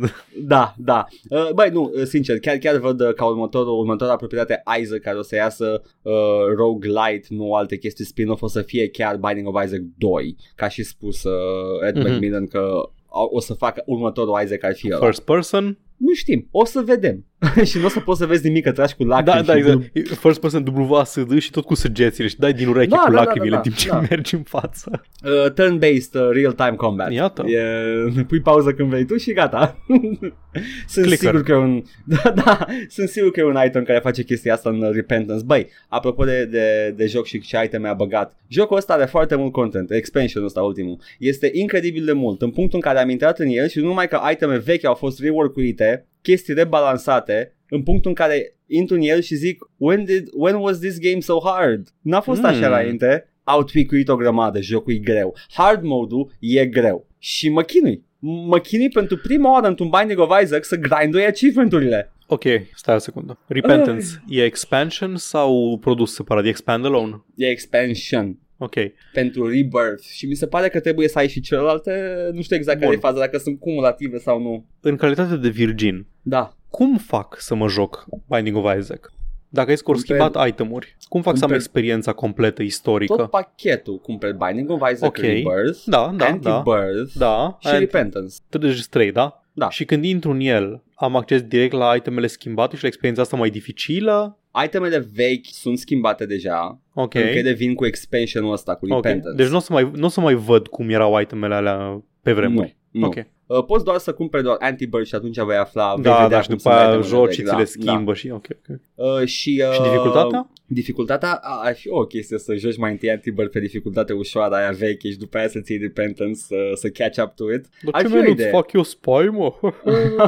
A: Da, da. Uh, băi, nu, uh, sincer, chiar, chiar văd uh, ca următorul, următoarea proprietate Isaac care o să iasă uh, roguelite, nu alte chestii spin-off, o să fie chiar Binding of Isaac 2, ca și spus uh, Ed
B: Mhm.
A: McMillan că o o să facă următorul Isaac ar fi ăla.
B: First person?
A: Nu știm, o să vedem. și nu o să poți să vezi nimic, că tragi cu lacrimi.
B: Da, da,
A: și
B: exact. First person WASD și tot cu săgețile și dai din ureche
A: Da,
B: cu
A: da, da,
B: lacrimile
A: da,
B: în timp ce
A: da.
B: mergi în față.
A: Uh, turn-based uh, real-time combat.
B: Iată.
A: E, pui pauză când vrei tu și gata. sunt
B: Clicker.
A: sigur că e un da, da, sunt sigur că e un item care face chestia asta în Repentance. Băi, apropo de, de, de joc și ce iteme a băgat. Jocul ăsta are foarte mult content, expansionul ăsta ultimul. Este incredibil de mult, în punctul în care am intrat în el și nu numai că iteme vechi au fost rework-uite, chestii rebalansate, în punctul în care intru în el și zic when, did, when was this game so hard? N-a fost
B: Mm.
A: așa înainte. Au tweakuit o grămadă, jocul e greu. Hard mode-ul e greu. Și mă chinui. Mă chinui pentru prima oară într-un Binding of Isaac să grindui achievement-urile.
B: Ok, stai o secundă. Repentance e expansion sau produs separat? E expand alone?
A: E expansion
B: Ok.
A: pentru Rebirth și mi se pare că trebuie să ai și celelalte, nu știu exact care
B: Bun.
A: e faza, dacă sunt cumulative sau nu.
B: În calitate de virgin,
A: Da.
B: cum fac să mă joc Binding of Isaac? Dacă ai scor
A: Cumperi-
B: schimbat itemuri, cum fac să am
A: cumperi-
B: experiența completă istorică?
A: Tot pachetul, cumperi Binding of Isaac
B: Ok.
A: Rebirth,
B: Da, da, da.
A: Anti-Birth
B: Da,
A: și
B: and-
A: Repentance.
B: Deci trei, da?
A: Da.
B: Și când intru în el, am acces direct la itemele schimbate și la experiența asta mai dificilă?
A: Itemele vechi sunt schimbate deja,
B: Ok.
A: okay. încă devin cu expansionul ăsta, cu
B: Ok.
A: Repentance.
B: Deci nu o să mai, n-o să mai văd cum erau itemele alea pe vremuri.
A: Nu, nu.
B: Ok.
A: Uh, poți doar să cumperi doar anti-bird și atunci vei afla, vei
B: Da,
A: vedea
B: da, și
A: cum
B: după
A: sunt
B: aia
A: itemele
B: joci
A: vechi,
B: și ți
A: da,
B: le schimbă și ok, ok.
A: Da. Uh, și, uh,
B: Și dificultatea?
A: Dificultatea a- ar fi o chestie să joci mai întâi anti-bird pe dificultate ușoară aia veche și după aia să ții repentance să, să catch up to it.
B: Dar
A: Ar
B: ce
A: fi o
B: mă, nu-ți
A: idee.
B: fac eu spy, mă?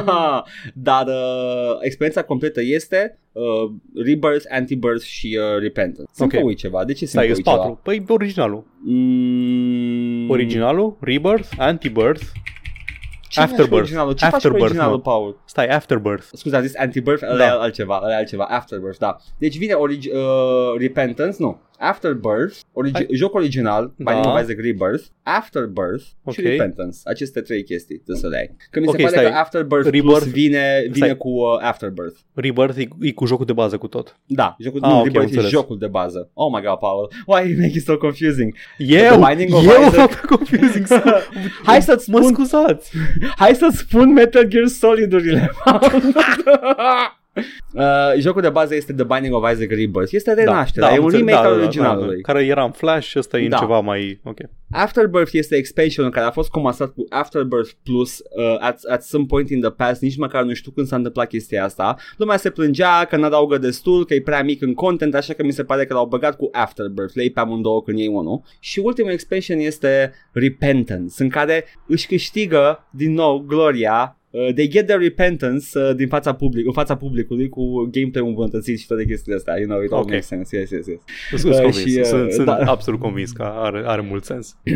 A: Dar uh, experiența completă este uh, Rebirth, Anti-Birth și uh, Repentance. Sunt
B: Ok.
A: okay. ceva. De ce
B: Stai,
A: sunt
B: e
A: ceva?
B: patru. Păi originalul.
A: Mm,
B: Originalul, Rebirth, Antibirth.
A: Ce faci cu
B: Afterbirth.
A: originalul? Ce faci cu
B: Afterbirth,
A: originalul,
B: mă.
A: Paul?
B: Stai, Afterbirth.
A: Scuze, am zis Anti-Birth, ăla
B: Da.
A: e altceva, ăla e altceva, Afterbirth, da. Deci vine origi- uh, Repentance, nu, Afterbirth, origi-
B: Hai.
A: joc original,
B: Da.
A: Binding of Isaac Rebirth, Afterbirth
B: Ok.
A: și Repentance. Aceste trei chestii trebuie să le ai. Că mi se
B: Ok,
A: pare
B: stai.
A: că Afterbirth
B: Rebirth-
A: Plus vine, vine
B: Stai.
A: cu uh, Afterbirth.
B: Rebirth e, e cu jocul de bază cu tot.
A: Da, jocul,
B: Ah,
A: nu,
B: ok,
A: Rebirth e
B: înțeles.
A: jocul de bază. Oh my god, Paul, why you make it so confusing?
B: Eu,
A: Binding of
B: eu
A: Isaac-
B: fac confusing.
A: Hai să-ți
B: Mă
A: spun,
B: scuzați.
A: hai să spun Metal Gear Solid-urile. uh, jocul de bază este The Binding of Isaac Rebirth. Este renașterea,
B: Da,
A: e
B: am
A: un
B: înțeles,
A: remake
B: da,
A: al
B: da, da,
A: originalului.
B: da, care era în Flash și ăsta e în
A: Da.
B: ceva mai... Ok.
A: Afterbirth este expansionul care a fost comasat cu Afterbirth Plus uh, at, at some point in the past, nici măcar nu știu când s-a întâmplat chestia asta. Lumea se plângea că n-adaugă destul, că e prea mic în content, așa că mi se pare că l-au băgat cu Afterbirth, le iei pe amândouă când iei unul. Și ultimul expansion este Repentance, în care își câștigă din nou gloria Uh, they get their repentance uh, din fața public, în fața publicului cu gameplay îmbunătățit și toate chestiile astea. You know, it all
B: Ok.
A: makes sense. Yes, yes, yes.
B: Sunt
A: Uh,
B: convins.
A: și, uh,
B: sunt, sunt
A: da.
B: absolut convins că are, are mult sens.
A: Uh,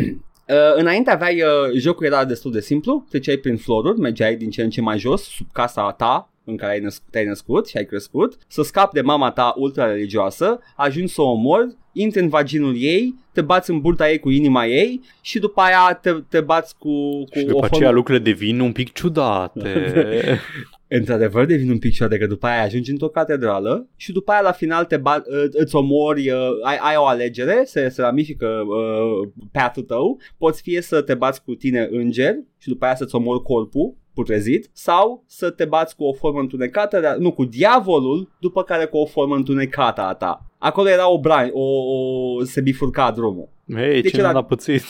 A: înainte aveai, uh, jocul era destul de simplu, treceai prin floruri, mergeai din ce în ce mai jos, sub casa ta în care ai născut, te-ai născut și ai crescut, să scapi de mama ta ultra-religioasă, ajungi să o omori, intri în vaginul ei, te bați în burta ei cu inima ei și după aia te, te bați cu, cu
B: Și
A: o
B: după
A: formă...
B: aceea lucrurile devin un pic ciudate.
A: Într-adevăr devin un pic ciudate că după aia ajungi într-o catedrală și după aia la final te ba- uh, îți omori, uh, ai, ai o alegere, se, se ramifică uh, path-ul tău, poți fie să te bați cu tine înger și după aia să-ți omori corpul putrezit sau să te bați cu o formă întunecată, dar- nu, cu diavolul, după care cu o formă întunecată a ta. Acolo era o bran, o, o se bifurca drumul.
B: Hei,
A: Deci
B: ce
A: era-
B: n-a pățit?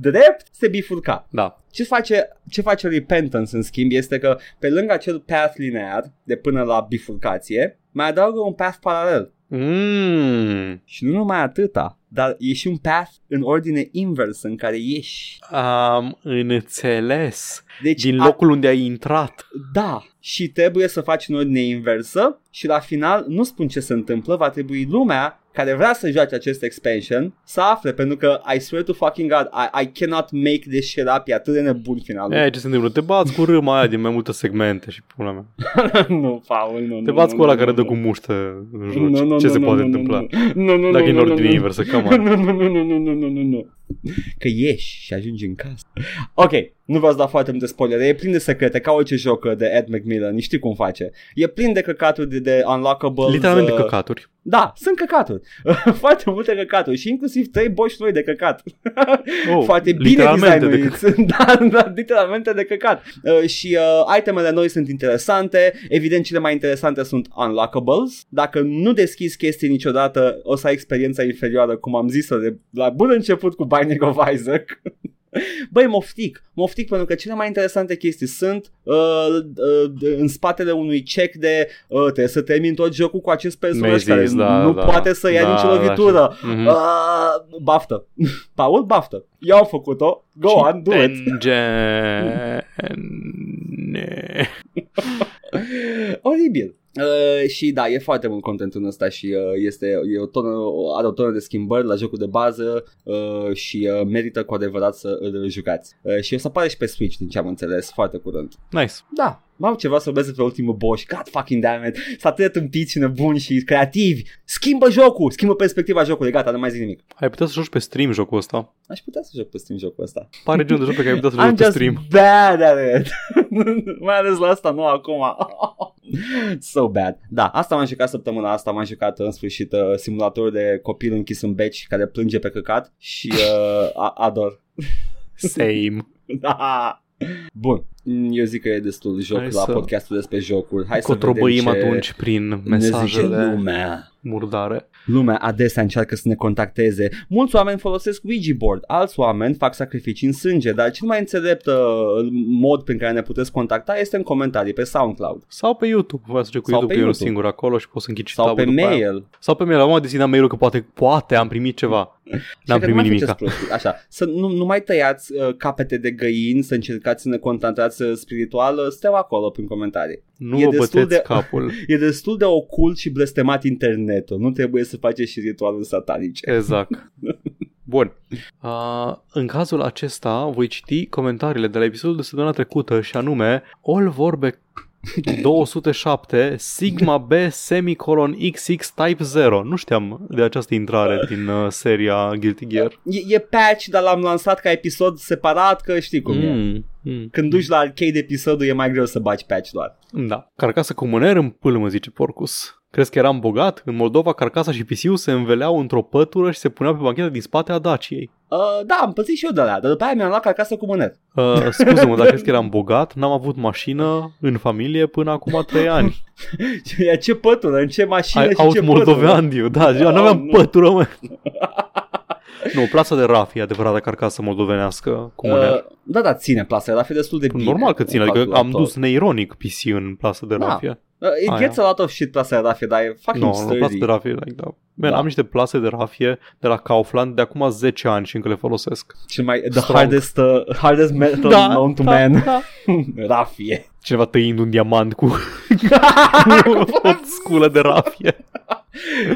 A: Drept se bifurca.
B: Da.
A: Ce face, ce face Repentance în schimb este că pe lângă acel path linear de până la bifurcație mai adaugă un path paralel.
B: Mm.
A: Și nu numai atâta, dar e și un path în ordine invers în care ieși.
B: Am înțeles.
A: Deci,
B: Din
A: a-
B: locul unde ai intrat.
A: Da, și trebuie să faci în ordine inversă și la final nu spun ce se întâmplă, va trebui lumea care vrea să joace acest expansion să afle, pentru că I swear to fucking God, I, I cannot make this shit up, e atât de nebun finalul.
B: E, ce se întâmplă? Te bați cu râma aia din mai multe segmente și pula mea.
A: nu, Paul, nu,
B: Te bați
A: nu,
B: cu ăla care
A: nu,
B: dă cu muștă în
A: jur,
B: nu,
A: nu,
B: ce
A: nu,
B: se
A: nu,
B: poate
A: nu,
B: întâmpla?
A: Nu, nu,
B: Dacă
A: nu,
B: e în ordine inversă,
A: cam Nu, nu, nu, nu, nu, nu, nu, nu, că ieși și ajungi în casă. Ok, nu vreau să dau foarte multe spoilere. E plin de secrete, ca orice joc de Ed McMillan. Nu știi cum face. E plin de căcaturi de, de unlockables.
B: Literalmente
A: uh,
B: căcaturi.
A: Da, sunt căcaturi. foarte multe căcaturi și inclusiv trei boși noi de căcat.
B: Oh,
A: foarte bine
B: literalmente de
A: designuiți. da, da, literalmente de căcat. Uh, și uh, itemele noi sunt interesante. Evident, cele mai interesante sunt unlockables. Dacă nu deschizi chestii niciodată, o să ai experiența inferioară, cum am zis-o de la bun început cu Binding of Isaac. Băi, moftic, moftic pentru că cele mai interesante chestii sunt uh, uh, în spatele unui check de uh, trebuie să termin tot jocul cu acest personaj
B: Mi-ai
A: care
B: zis, da,
A: nu
B: da.
A: poate să ia
B: Da,
A: nicio
B: da,
A: lovitură.
B: și- Mhm.
A: Uh, baftă. Paul, baftă. Eu am făcut-o. Go on, do it.
B: Tangene.
A: Oribil. Uh, și da, e foarte mult contentul ăsta și uh, este e o tonă, o- are o tonă de schimbări la jocul de bază uh, și uh, merită cu adevărat să îl jucați. Uh, și o să apare și pe Switch, din ce am înțeles, foarte curând.
B: Nice.
A: Da, am ceva să urmeze pe ultimul boss. God fucking damn it. Sunt atât de tâmpiți și nebuni și creativi. Schimbă jocul, schimbă perspectiva jocului. Gata, nu mai zic nimic.
B: Ai putea să joci pe stream jocul ăsta.
A: Aș putea să joc pe Steam jocul ăsta.
B: Pare genul de joc pe care ai putea să
A: I'm
B: joci pe
A: just
B: stream.
A: bad at it. Mai ales la asta, nu acum. so bad. Da, asta m-am jucat săptămâna asta, m-am jucat în sfârșit uh, simulator de copil închis în beci care plânge pe căcat și uh, a- ador.
B: Same.
A: Da. Bun. Mm, Eu zic că e destul joc
B: Hai
A: la
B: să-
A: podcastul despre jocuri. Hai să
B: Cotrobăim
A: vedem ce
B: atunci prin
A: ne zice
B: mesajele
A: lumea.
B: murdare.
A: Lumea adesea încearcă să ne contacteze. Mulți oameni folosesc Ouija board, alți oameni fac sacrificii în sânge, dar cel mai înțelept uh, mod prin care ne puteți contacta este în comentarii pe SoundCloud
B: Sau pe YouTube, vă să cu
A: Sau
B: YouTube,
A: pe
B: e unul
A: YouTube.
B: singur acolo și poți să închizi și
A: sau
B: tabul
A: pe
B: după aia.
A: mail.
B: Sau pe mail, am deschis mail că poate, poate am primit ceva. N-am
A: Și că nu
B: primit
A: mai
B: nimic.
A: faceți prostii. Așa, să nu, nu mai tăiați uh, capete de găini, să încercați să ne contactați uh, spiritual, uh, steau acolo prin comentarii.
B: Nu
A: E
B: vă
A: destul
B: băteți
A: de-
B: capul.
A: E destul de ocult și blestemat internetul, nu trebuie să faceți și ritualuri satanice.
B: Exact. Bun. Uh, în cazul acesta voi citi comentariile de la episodul de săptămâna trecută și anume All vorbe 207 Sigma B semicolon XX Type 0. Nu știam de această intrare din uh, seria Guilty Gear.
A: E, e patch, dar l-am lansat ca episod separat, că știi cum e.
B: Mm, mm.
A: Când duci la arcade episodul e mai greu să bagi patch doar.
B: Da. Carcasa cu mâner în pâlmă, zice Porcus. Crezi că eram bogat? În Moldova, carcasa și pisiul se înveleau într-o pătură și se puneau pe bancheta din spate a Daciei.
A: Uh, da, am pățit și eu de la, dar după aia mi-am luat acasă cu mâner.
B: Uh, scuze-mă, dacă crezi că eram bogat, n-am avut mașină în familie până acum 3 ani.
A: Ce, ce pătură, în ce mașină
B: Ai
A: și
B: out
A: ce
B: moldovean, diu. Da, eu nu aveam
A: nu.
B: pătură, mă. Nu, plasa de rafie, adevărată carcasă moldovenească cu mâner.
A: Uh, da, da, ține plasa, dar fi destul de bine.
B: Normal că ține,
A: Un
B: adică am
A: calculator.
B: dus neironic PC în plasă de
A: Da.
B: Rafie.
A: Uh, it
B: Aia.
A: gets a lot of shit plasa de rafie, dar e fucking
B: Nu, nu, plasă
A: sturdy.
B: de rafie, like, da. Man,
A: Da.
B: am niște plase de rafie de la Kaufland de acum 10 ani și încă le folosesc.
A: Cel mai, the
B: Strong.
A: hardest, uh, hardest metal known to man.
B: da.
A: rafie.
B: Cineva tăind un diamant cu o sculă de rafie.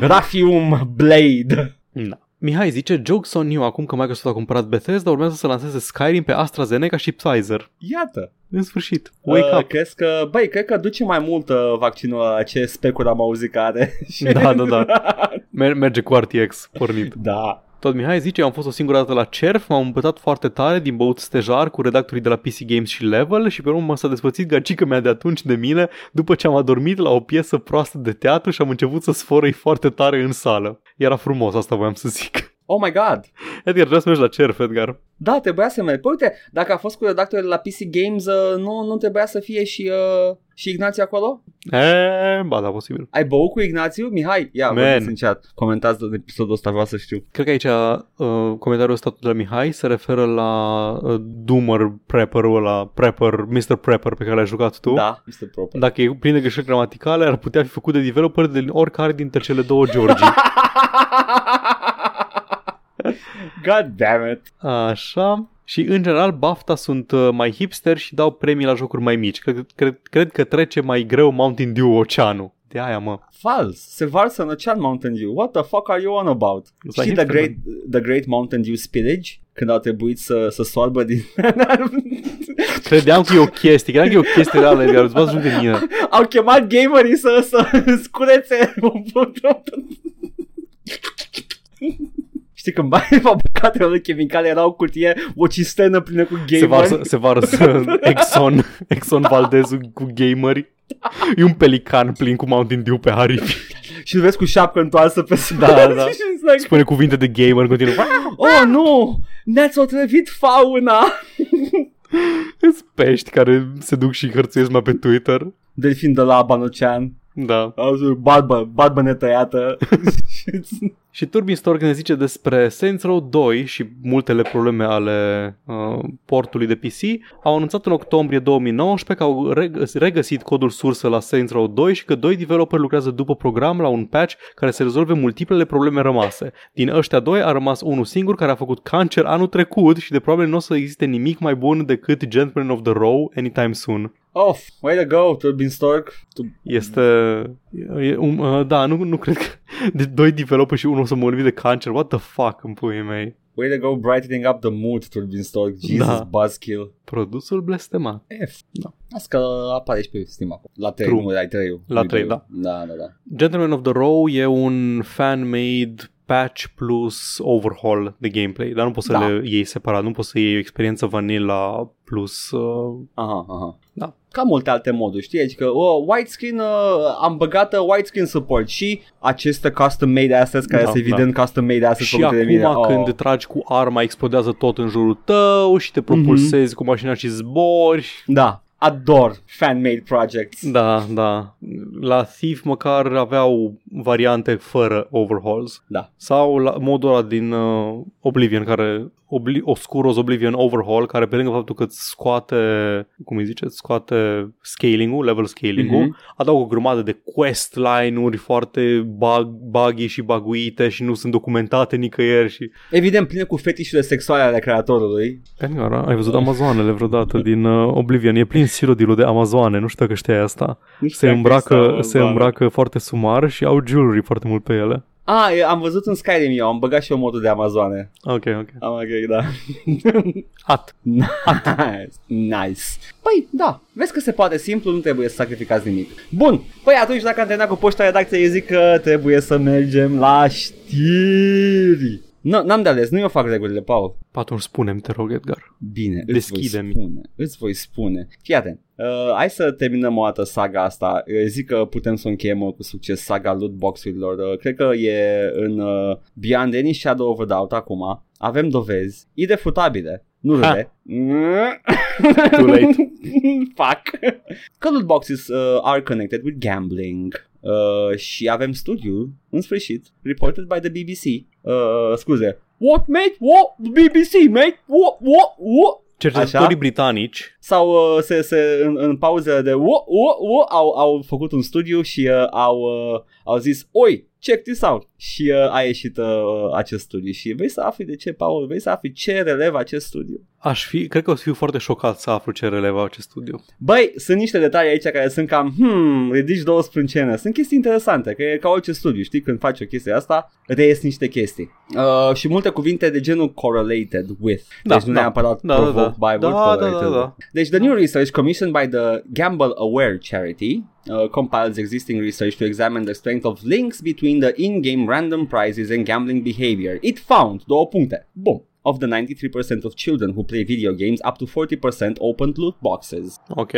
A: Rafium Blade.
B: Da. Mihai zice, jokes on you, acum că Microsoft a cumpărat Bethesda, urmează să lanseze Skyrim pe AstraZeneca și Pfizer.
A: Iată.
B: În sfârșit, wake
A: uh,
B: up.
A: Crezi că, băi, cred că duce mai mult uh, vaccinul ăla, ce specuri am auzit că are.
B: Da, da, da. Mer- merge cu RTX pornit.
A: da.
B: Tot Mihai zice, eu am fost o singură dată la CERF, m-am împătat foarte tare din băut stejar cu redactorii de la PC Games și Level și pe urmă m-a s-a despărțit gagică mea de atunci de mine după ce am adormit la o piesă proastă de teatru și am început să sforăi foarte tare în sală. Era frumos, asta voiam să zic.
A: Oh my god.
B: Edgar, trebuie să mergi la CERF, Edgar.
A: Da, trebuia să merg. Păi uite, dacă a fost cu redactorul la PC Games, uh, nu, nu trebuia să fie și, uh, și Ignațiu acolo?
B: E, ba da, posibil.
A: Ai băut cu Ignațiu? Mihai, ia,
B: Man.
A: vorbiți în chat. Comentați de episodul ăsta, vreau să știu.
B: Cred că aici uh, comentariul ăsta de la Mihai se referă la uh, Doomer Prepper-ul ăla, Prepper, Mr. Prepper pe care l-ai jucat tu.
A: Da, este proper.
B: Dacă e plin de greșeli gramaticale, ar putea fi făcut de developer de oricare dintre cele două Georgii.
A: God damn it.
B: Așa. Și în general BAFTA sunt uh, mai hipster și dau premii la jocuri mai mici. Cred, cred, cred că trece mai greu Mountain Dew oceanul. De aia, mă.
A: Fals. Se varsă în ocean Mountain Dew. What the fuck are you on about?
B: It's like
A: Știi the
B: hipster,
A: great, the great Mountain Dew spillage? Când au trebuit să, să soarbă din...
B: Credeam că e o chestie, credeam că e o chestie reală, Edgar, îți bați joc de mine.
A: au chemat gamerii să, să scurețe Știi când banii fabricatele de chimicale erau o cutie, o cisternă plină cu gameri.
B: Se varsă, se varsă Exxon, Exxon Valdez cu gameri. E un pelican plin cu Mountain Dew pe aripi.
A: Și îl vezi cu șapcă întoarsă pe
B: Da, da.
A: și it's like,
B: Spune cuvinte de gamer în continuu.
A: oh nu, ne-ați otrăvit fauna.
B: Sunt pești care se duc și hărțuiesc mai pe Twitter.
A: Delfin de la Banocean.
B: Da.
A: Auzi, barbă, barbă netăiată.
B: Și Turbin Stork ne zice despre Saints Row 2 și multele probleme ale uh, portului de PC. Au anunțat în octombrie 2019 că au regăs- regăsit codul sursă la Saints Row 2 și că doi developeri lucrează după program la un patch care să rezolve multiplele probleme rămase. Din ăștia doi a rămas unul singur care a făcut cancer anul trecut și de probabil nu o să existe nimic mai bun decât Gentleman of the Row anytime soon.
A: Oh, way to go, Turbin Stork. Tu...
B: Este... E, um, uh, da, nu, nu cred că... De doi developeri și unul o să mă de cancer. What the fuck, în puii mei.
A: Way to go brightening up the mood, Turbin Stork. Jesus,
B: Da.
A: buzzkill.
B: Produsul blestemat.
A: F.
B: Da.
A: Asta că apare și pe Steam acum. La 3,
B: True.
A: nu, la 3
B: La trei, da.
A: Da, da, da.
B: Gentleman of the Row e un fan-made patch plus overhaul de gameplay, dar nu poți să
A: Da.
B: le iei separat, nu poți să iei o experiență vanilla plus... Uh,
A: Aha, aha.
B: da.
A: Ca multe alte moduri, știi? Adică oh, widescreen, uh, am băgat uh, widescreen support și aceste custom-made assets care
B: Da,
A: sunt evident custom-made assets
B: Și
A: făcute
B: acum
A: de mine. Oh.
B: când tragi cu arma explodează tot în jurul tău și te propulsezi cu mașina și zbori.
A: Da, ador fan-made projects.
B: Da, da. La Thief măcar aveau variante fără overhauls.
A: Da.
B: Sau la modul ăla din uh, Oblivion care Obli- Oscuros Oblivion Overhaul care pe lângă faptul că îți scoate cum îi ziceți, scoate scaling-ul, level scaling-ul,
A: Mhm.
B: adaugă o grămadă de quest line-uri foarte bug, buggy și baguite și nu sunt documentate nicăieri și
A: Evident, pline cu fetișurile sexuale ale creatorului.
B: Caniora, ai văzut Amazoanele vreodată din uh, Oblivion? E plin sirodilul de Amazoane, nu știu dacă știai asta.
A: Nu știu
B: Se
A: dacă
B: îmbracă,
A: este
B: se
A: o-
B: îmbracă foarte sumar și au jewelry foarte mult pe ele.
A: Ah, e- am văzut în Skyrim eu, am băgat și eu modul de Amazoane.
B: Ok, ok.
A: Am ok, da.
B: At.
A: nice. nice. Păi, da, vezi că se poate simplu, nu trebuie să sacrificați nimic. Bun, păi atunci dacă am terminat cu poșta redacției, zic că trebuie să mergem la știri. Nu, n-am de ales, nu eu fac regulile, Paul.
B: Atunci spune-mi, te rog, Edgar.
A: Bine,
B: Deschide-mi.
A: îți voi spune. Îți voi spune. Fii atent. Uh, hai să terminăm o dată saga asta. Eu zic că putem să o încheiem uh, cu succes saga lootbox-urilor. Uh, cred că e în uh, Beyond Any Shadow of a Doubt acum. Avem dovezi irefutabile. Nu râde.
B: Too late.
A: Fuck. Că loot boxes uh, are connected with gambling. Uh, și avem studiul, în sfârșit, reported by the BBC. Uh, scuze. What, mate? What? BBC, mate? What? What? What?
B: Cercetătorii
A: Așa?
B: britanici
A: sau uh, se, se, în, în pauzele de wo, wo, wo, au, au făcut un studiu și uh, au, uh, au zis oi, check this out și uh, a ieșit uh, acest studiu și vrei să afli de ce, Paul, vrei să afli ce relevă acest studiu
B: aș fi, cred că o să fiu foarte șocat să aflu ce releva acest studiu.
A: Băi, sunt niște detalii aici care sunt cam, hmm, ridici două sprâncene. Sunt chestii interesante, că e ca orice studiu, știi, când faci o chestie asta, reies niște chestii. Uh, și multe cuvinte de genul correlated with.
B: Da,
A: deci nu
B: da.
A: neapărat
B: Da, da,
A: provoked
B: da.
A: by
B: Da,
A: word
B: da,
A: correlated.
B: da, da.
A: Deci the new research commissioned by the Gamble Aware charity uh, compiles existing research to examine the strength of links between the in-game random prizes and gambling behavior. It found, două puncte, bum, of the 93% of children who play video games, up to 40% opened loot boxes.
B: Ok.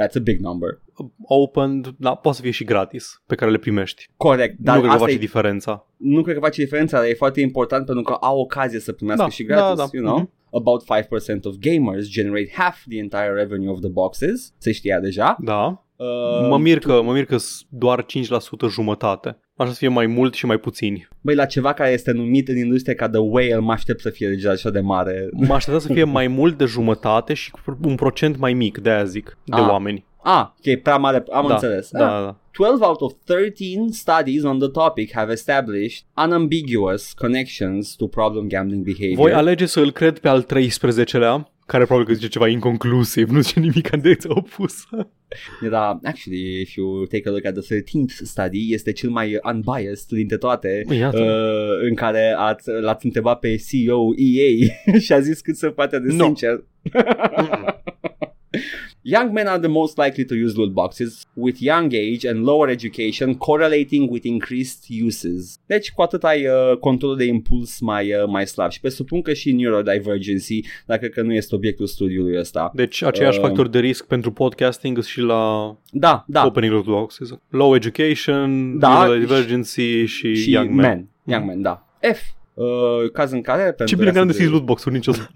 A: That's a big number.
B: Open, da, poate să fie și gratis, pe care le primești.
A: Corect,
B: Dar
A: dar
B: nu cred că
A: asta
B: face
A: e,
B: diferența.
A: nu cred că face diferența, dar e foarte important pentru că au ocazie să primească
B: Da,
A: și gratis,
B: da, da.
A: you know?
B: Mhm.
A: About 5% of gamers generate half the entire revenue of the boxes. Se știa deja.
B: Da.
A: Uh,
B: Mă mir că, mă mir că s- doar 5% jumătate. Așa să fie mai mult și mai puțini.
A: Băi, la ceva care este numit în industrie ca The Whale, mă aștept să fie deja așa de mare.
B: Mă aștepta să fie mai mult de jumătate și cu un procent mai mic, de aia zic, de
A: Ah.
B: oameni.
A: Ah, ok, prea mare, am
B: da,
A: înțeles.
B: Da,
A: Ah.
B: da, da.
A: 12 out of 13 studies on the topic have established unambiguous connections to problem gambling behavior.
B: Voi alege să îl cred pe al 13-lea, care probabil că zice ceva inconclusiv, nu zice nimic în direcția opusă.
A: Da, actually, if you take a look at the 13th study, este cel mai unbiased dintre toate
B: Iată.
A: uh, în care ați, l-ați întrebat pe CEO EA și a zis cât se poate de
B: No.
A: sincer. Young men are the most likely to use loot boxes, with young age and lower education correlating with increased uses. Deci cu atât ai uh, controlul de impuls mai, uh, mai slab și presupun că și neurodivergency, dacă că nu este obiectul studiului ăsta.
B: Deci aceiași
A: Uh,
B: factori de risc pentru podcasting și la
A: Da, da.
B: opening loot boxes. Low education,
A: Da,
B: da, divergency și,
A: și
B: young men.
A: men. Young men, da. F. Uh, caz în care pentru
B: Ce bine că am
A: restul
B: deschis lootbox-uri niciodată.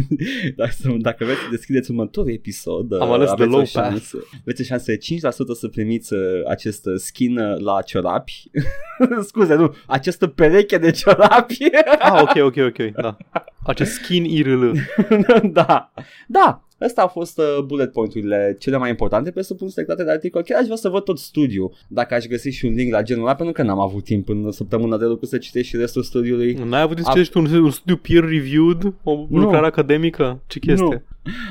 A: dacă, dacă vreți să deschideți următorul episod uh,
B: Am ales
A: aveți
B: the low
A: o șansă, aveți o șansă de 5% să primiți uh, acest uh, skin uh, la ciorapi scuze, nu, această pereche de ciorapi
B: ah, ok, ok, ok, da. Acest skin IRL.
A: da, da Asta au fost uh, bullet point-urile cele mai importante presupun sectate de articol. Chiar aș vrea să văd tot studiu, dacă aș găsi și un link la genul ăla, pentru că n-am avut timp în săptămâna de lucru să citești și restul studiului.
B: N-ai avut să
A: A-
B: citești un, un studiu peer-reviewed? O lucrare academică? Ce chestie?
A: Nu.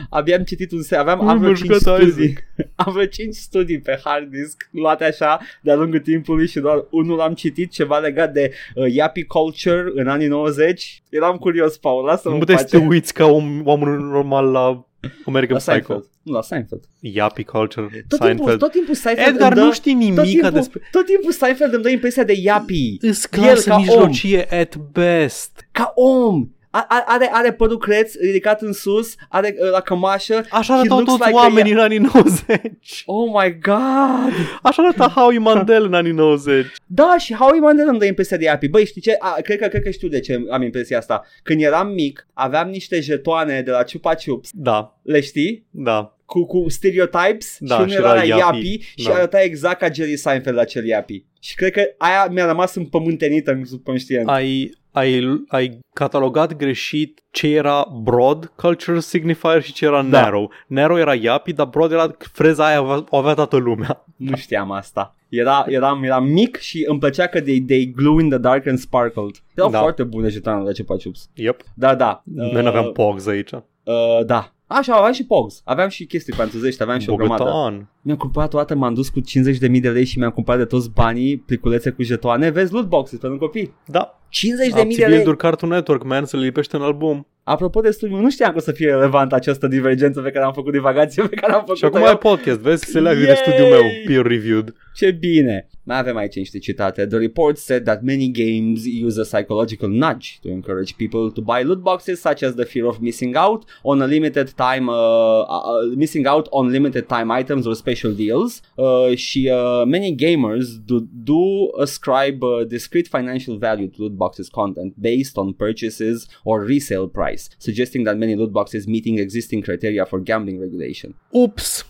A: Abia am citit un se, aveam
B: Nu,
A: am vreo
B: m-a
A: 5
B: jucat
A: studii. Am vreo 5 studii pe hard disk luate așa de-a lungul timpului și doar unul am citit ceva legat de uh, Yappy Culture în anii 90. Eram curios, Paul, lasă-mă
B: Nu
A: în
B: puteai să te
A: pace.
B: uiți ca un om normal la American
A: La
B: Psycho.
A: Seinfeld. Nu, la Seinfeld.
B: Yappy Culture,
A: Tot timpul,
B: Seinfeld.
A: tot timpul Seinfeld
B: Edgar,
A: îmi dă,
B: nu știi
A: tot
B: nimica
A: timpul,
B: despre...
A: tot timpul Seinfeld îmi dă impresia de Yappy.
B: Îs
A: El
B: clasă
A: ca om.
B: mijlocie at best.
A: Ca om. A- are, are părul creț ridicat în sus, are uh, la cămașă.
B: Așa
A: He
B: arătau
A: looks
B: toți
A: like a-
B: oamenii în anii 90.
A: Oh my god!
B: Așa arăta Howie Mandel în anii 90.
A: Da, și Howie Mandel îmi dă impresia de Yappy. Băi, știi ce? A, cred, că, cred că știu de ce am impresia asta. Când eram mic, aveam niște jetoane de la Chupa Chups.
B: Da,
A: Le știi?
B: da.
A: Cu, cu stereotypes
B: Da,
A: și unul
B: și
A: era
B: era
A: Yappy,
B: Yappy.
A: și
B: Da.
A: arăta exact ca Jerry Seinfeld la cel Yappy. Și cred că aia mi-a rămas împământenită în subconștient.
B: Ai, ai, ai catalogat greșit ce era broad cultural signifier și ce era
A: Da.
B: narrow. Narrow era Yappy, dar broad era freza aia avea- o avea toată lumea.
A: Nu știam asta. Era, eram, eram mic și îmi plăcea că they, they glow in the dark and sparkled. Erau
B: Da.
A: foarte bune jetoanele la Chupa Chups.
B: Yep.
A: Da, da.
B: Noi nu aveam pogs aici.
A: Uh, da. Așa, aveam și Pogs. Aveam și chestii franțuzești, aveam și o grămadă.
B: Bogătan.
A: Mi-am cumpărat o dată, m-am dus cu 50.000 de lei și mi-am cumpărat de toți banii pliculețe cu jetoane. Vezi loot boxes pentru copii.
B: Da.
A: 50.000 de
B: Abții
A: lei.
B: build Cartoon Network, man, să le lipește în album.
A: Apropo de studiu, nu știam că o să fie relevant această divergență pe care am făcut, divagație pe care am făcut
B: Și acum ai podcast, vezi? Se leagă de
A: Yay!
B: studiul meu, peer-reviewed.
A: Ce bine! Mai avem aici niște citate. The report said that many games use a psychological nudge to encourage people to buy loot boxes such as the fear of missing out on a limited time uh, uh, missing out on limited time items or special deals. Uh, și uh, many gamers do, do ascribe uh, discrete financial value to loot boxes content based on purchases or resale price, suggesting that many loot boxes meeting existing criteria for gambling regulation.
B: Ups!